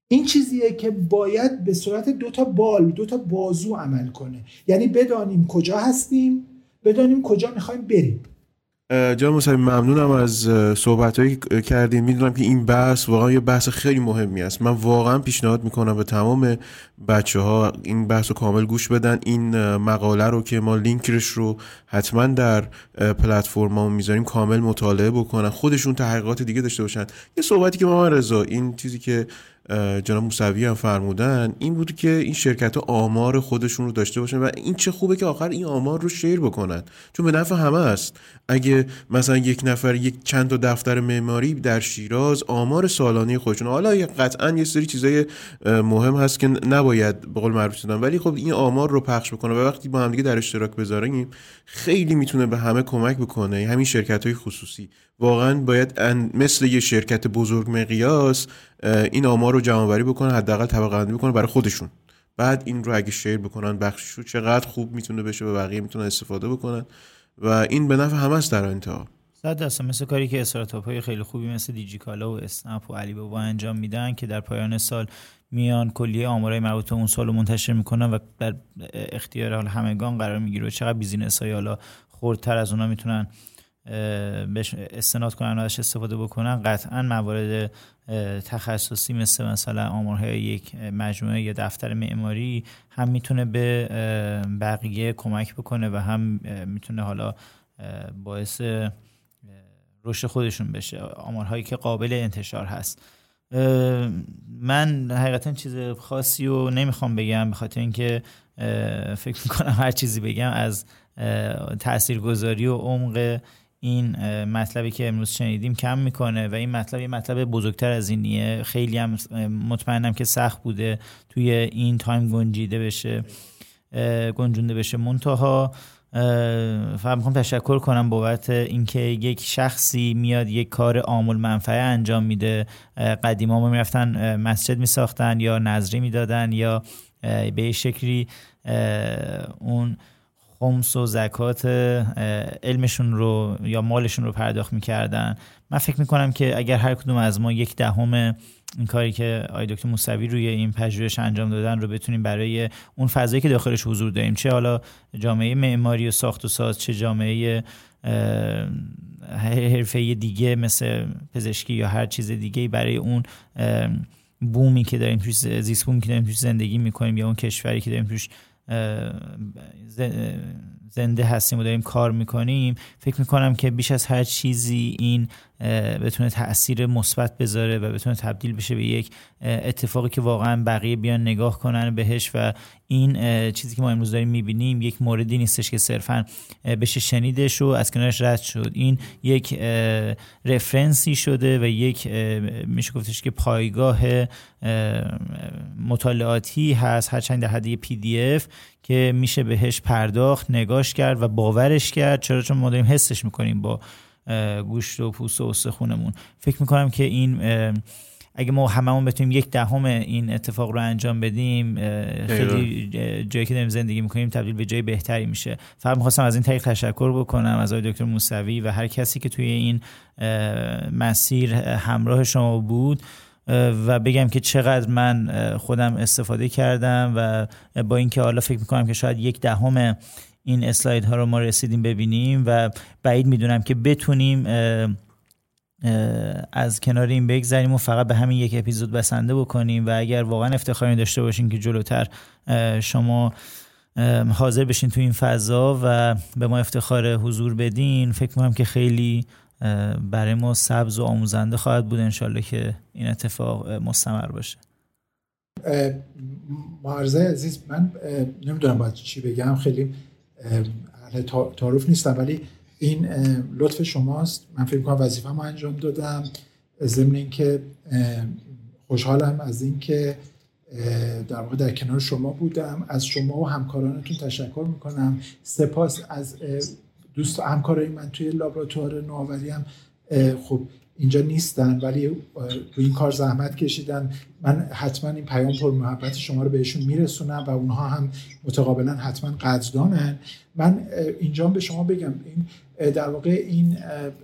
این چیزیه که باید به صورت دو تا بال دو تا بازو عمل کنه. یعنی بدانیم کجا هستیم بدانیم کجا می‌خوایم بریم. جان مصطفی ممنونم از صحبت هایی کردیم می‌دونم که این بحث واقعا یه بحث خیلی مهمی است. من واقعا پیشنهاد می‌کنم به تمام بچه ها این بحث رو کامل گوش بدن. این مقاله رو که ما لینکش رو حتما در پلتفرم می‌ذاریم کامل مطالعه بکنن خودشون تحقیقات دیگه داشته باشن. یه صحبتی که ما رضا این چیزی که جناب موسوی هم فرمودن این بود که این شرکت آمار خودشون رو داشته باشن و این چه خوبه که آخر این آمار رو شیر بکنن. چون به نفع همه است. اگه مثلا یک نفر یک چند تا دفتر معماری در شیراز آمار سالانه خودشون حالا قطعا یه سری چیزای مهم هست که نباید به قول معروف ولی خب این آمار رو پخش بکنه و وقتی با هم دیگه در اشتراک بذاریم خیلی می‌تونه به همه کمک بکنه. همین شرکت های خصوصی. واقعا باید مثل یه شرکت بزرگ مقیاس این آمار رو جمع بری بکنن حداقل طبقه بندی بکنن برای خودشون. بعد این رو اگه share بکنن بخشش رو چقدر خوب می‌تونه بشه و بقیه می‌تونن استفاده بکنن. و این به نفع همه است در انتها. صد در صد مثل کاری که استارتاپ های خیلی خوبی مثل دیجیکالا و اسنپ و علی بابا انجام میدن که در پایان سال میان کلیه آمارای مربوط به اون سال رو منتشر می‌کنن و در اختیار حال همگان قرار می‌گیره و چقدر business های حالا خردتر از اونا می‌تونن بهش استناد کنن ازش استفاده بکنن. قطعا موارد تخصصی مثل مثلا آمارهای یک مجموعه یا دفتر معماری هم می‌تونه به بقیه کمک بکنه و هم می‌تونه حالا باعث رشد خودشون بشه. آمارهایی که قابل انتشار هست. من حقیقتا چیز خاصی رو نمی‌خوام بگم به خاطر اینکه فکر می‌کنم هر چیزی بگم از تاثیرگذاری و عمق این مطلبی که امروز شنیدیم کم می‌کنه و این مطلب یه مطلب بزرگتر از اینیه. خیلی هم مطمئنم که سخت بوده توی این تایم گنجیده بشه گنجونده بشه منتها. فقط می‌خوام تشکر کنم بابت اینکه یک شخصی میاد یک کار عامل منفعه انجام میده. قدیما ما می‌رفتن مسجد میساختن یا نظری می‌دادن یا به شکلی اون خمس و زکات علمشون رو یا مالشون رو پرداخت می‌کردن. من فکر می‌کنم که اگر هر کدوم از ما یک دهم این کاری که آقای دکتر موسوی روی این پژوهش انجام دادن رو بتونیم برای اون فضایی که داخلش حضور داریم چه حالا جامعه معماری و ساخت و ساز چه جامعه حرفه دیگه مثل پزشکی یا هر چیز دیگه برای اون بومی که داریم توش زیست بومی که داریم توش زندگی می‌کنیم یا اون کشوری که داریم توش آه، زي آه، زنده هستیم و داریم کار می‌کنیم فکر می‌کنم که بیش از هر چیزی این بتونه تاثیر مثبت بذاره و بتونه تبدیل بشه به یک اتفاقی که واقعا بقیه بیان نگاه کنن بهش و این چیزی که ما امروز داریم می‌بینیم یک موردی نیستش که صرفا بشه شنیدش و از کنارش رد شد. این یک رفرنسی شده و یک میشه گفتش که پایگاه مطالعاتی هست هرچند در حد پی دی اف که میشه بهش پرداخت نگاش کرد و باورش کرد. چرا؟ چون ما داریم حسش می‌کنیم با گوشت و پوست و استخونمون فکر می‌کنم که این اگه ما هممون بتونیم یک دهم این اتفاق رو انجام بدیم خیلی جایی که داریم زندگی می‌کنیم تبدیل به جای بهتری میشه. فقط می‌خواستم از این طریق تشکر بکنم از آقای دکتر موسوی و هر کسی که توی این مسیر همراه شما بود. و بگم که چقدر من خودم استفاده کردم و با اینکه حالا فکر می‌کنم که شاید یک دهم این اسلاید ها رو ما رسیدیم ببینیم و بعید می‌دونم که بتونیم از کنار این بگذریم و فقط به همین یک اپیزود بسنده بکنیم و اگر واقعا افتخاری داشته باشین که جلوتر شما حاضر بشین تو این فضا و به ما افتخار حضور بدین فکر می‌کنم که خیلی برای ما سبز و آموزنده خواهد بود انشالله که این اتفاق مستمر باشه. معرضه عزیز من نمی‌دونم باید چی بگم. خیلی تعارف نیستم ولی این لطف شماست. من فکر کنم وظیفه ما انجام دادم. ضمن اینکه خوشحالم از اینکه در واقع در کنار شما بودم. از شما و همکارانتون تشکر می‌کنم. سپاس از دوست همکارای من توی لابراتوار نوآوری هم خب اینجا نیستن ولی روی این کار زحمت کشیدن. من حتما این پیام پر محبت شما رو بهشون میرسونم و اونها هم متقابلا حتما قدردانن. من اینجا به شما بگم این در واقع این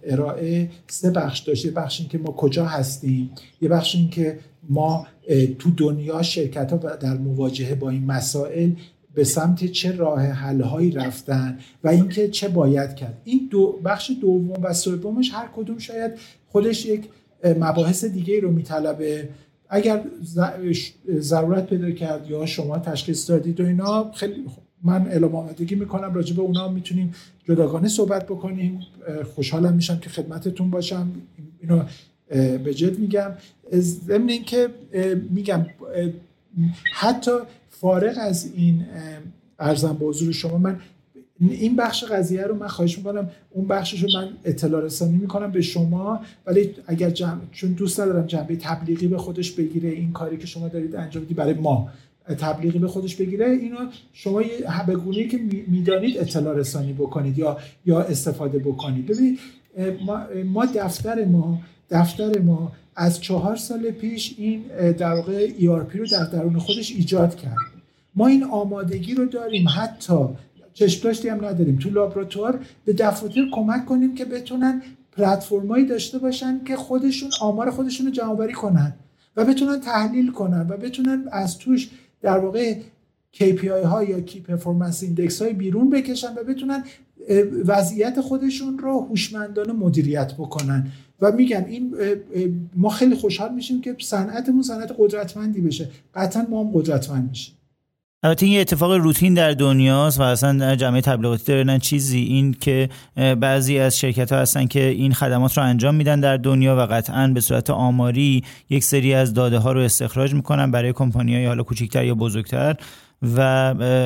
ارائه سه بخش داشت. یه بخش این که ما کجا هستیم یه بخش این که ما تو دنیا شرکت ها در مواجهه با این مسائل به سمت چه راه حل هایی رفتن و اینکه چه باید کرد. این دو بخش دوم و سومش هر کدوم شاید خودش یک مباحث دیگه رو میطلبه. اگر ضرورت پیدا کرد یا شما تشخیص دادید و اینا خیلی من اعلام آمادگی می‌کنم راجع به اونا می‌تونیم جداگانه صحبت بکنیم. خوشحالم میشم که خدمتتون باشم. اینو به جد میگم. ضمن اینکه میگم حتی فارغ از این ارزم به حضور شما من این بخش قضیه رو من خواهش می‌کنم. اون بخشش رو من اطلاع رسانی می‌کنم به شما. ولی اگر جمع چون دوست ندارم جنبه تبلیغی به خودش بگیره این کاری که شما دارید انجام می‌دید برای ما تبلیغی به خودش بگیره اینو شما به که می‌دانید اطلاع رسانی بکنید یا یا استفاده بکنید. ببینید ما, ما دفتر ما دفتر ما از چهار سال پیش این در واقع ERP رو در درون خودش ایجاد کرد. ما این آمادگی رو داریم. حتی چشم انداز داریم. تو لابراتوار به دفاتر کمک کنیم که بتونن پلتفرمایی داشته باشن که خودشون آمار خودشون رو جمع کنن و بتونن تحلیل کنن و بتونن از توش در واقع KPI ها یا key performance index های بیرون بکشن و بتونن وضعیت خودشون رو هوشمندانه مدیریت بکنن. و میگم این ما خیلی خوشحال میشیم که صنعتمون صنعت قدرتمندی بشه. قطعا ما هم قدرتمند میشیم. البته این اتفاق روتین در دنیاست و اصلا جامعه تبلیغاتی دارن چیزی. این که بعضی از شرکت ها هستن که این خدمات رو انجام میدن در دنیا و قطعا به صورت آماری یک سری از داده ها رو استخراج می‌کنن برای کمپانی های حالا کوچکتر یا بزرگتر. و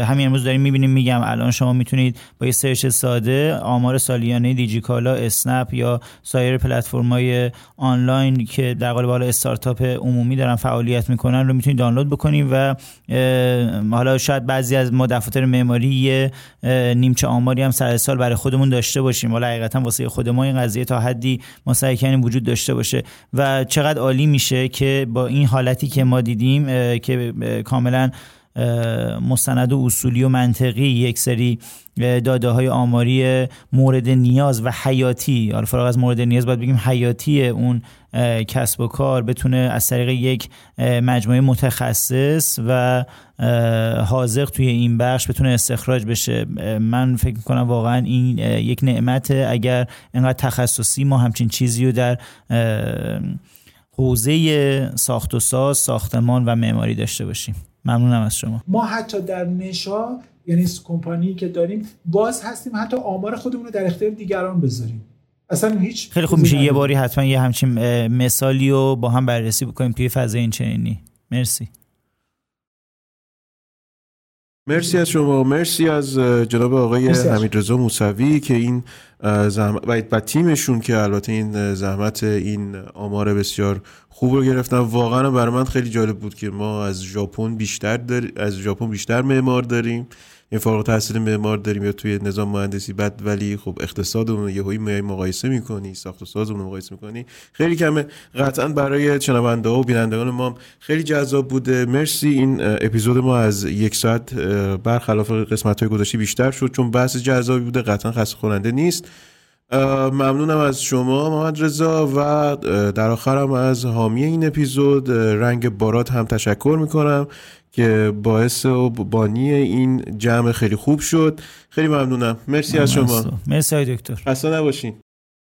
همین امروز داریم می‌بینیم میگم الان شما می‌تونید با یه سرچ ساده آمار سالیانه دیجیکالا اسنپ یا سایر پلتفرم‌های آنلاین که در قالب حالا استارتاپ عمومی دارن فعالیت می‌کنن رو می‌تونید دانلود بکنید و حالا شاید بعضی از ما دفاتر معماری نیمچه آماری هم سر سال برای خودمون داشته باشیم. ولی حقیقتا واسه خود ما این قضیه تا حدی ما سعی وجود داشته باشه و چقدر عالی میشه که با این حالتی که ما دیدیم که کاملا مستند و اصولی و منطقی یک سری داده های آماری مورد نیاز و حیاتی. حالا فراغ از مورد نیاز باید بگیم حیاتی اون کسب و کار بتونه از طریق یک مجموعه متخصص و حاضق توی این بخش بتونه استخراج بشه. من فکر می‌کنم واقعا این یک نعمت اگر اینقدر تخصصی ما همچین چیزی رو در حوزه ساخت و ساز ساختمان و معماری داشته باشیم. ممنونم از شما. ما حتی در نشا یعنی کمپانی که داریم باز هستیم حتی آمار خودمون رو در اختیار دیگران بذاریم. اصلا هیچ خیلی خوب میشه. یه باری حتما یه همچین مثالی رو با هم بررسی بکنیم توی فضای این چنینی. مرسی. مرسی از شما. مرسی از جناب آقای حمید رضا موسوی که این زحمت و تیمشون که البته این زحمت این آمار بسیار خوب رو گرفتن. واقعا برای من خیلی جالب بود که ما از ژاپن بیشتر در... از ژاپن بیشتر معمار داریم. این فارغ التحصیل معمار داریم یا توی نظام مهندسی بعد ولی خب اقتصادمون یهویی میای مقایسه می‌کنی ساخت و سازمون مقایسه می‌کنی. خیلی کمه. قطعا برای شنونده و بینندگان ما خیلی جذاب بوده. مرسی. این اپیزود ما از یک ساعت برخلاف قسمت های گذشته بیشتر شد چون بحث جذابی بوده. قطعا خسته کننده نیست ممنونم از شما محمد رضا و در آخرم از حامی این اپیزود رنگ بارات هم تشکر می‌کنم. که باعث و بانی این جمع خیلی خوب شد. خیلی ممنونم. مرسی از شما. مرسی دکتر. اصلا نباشین.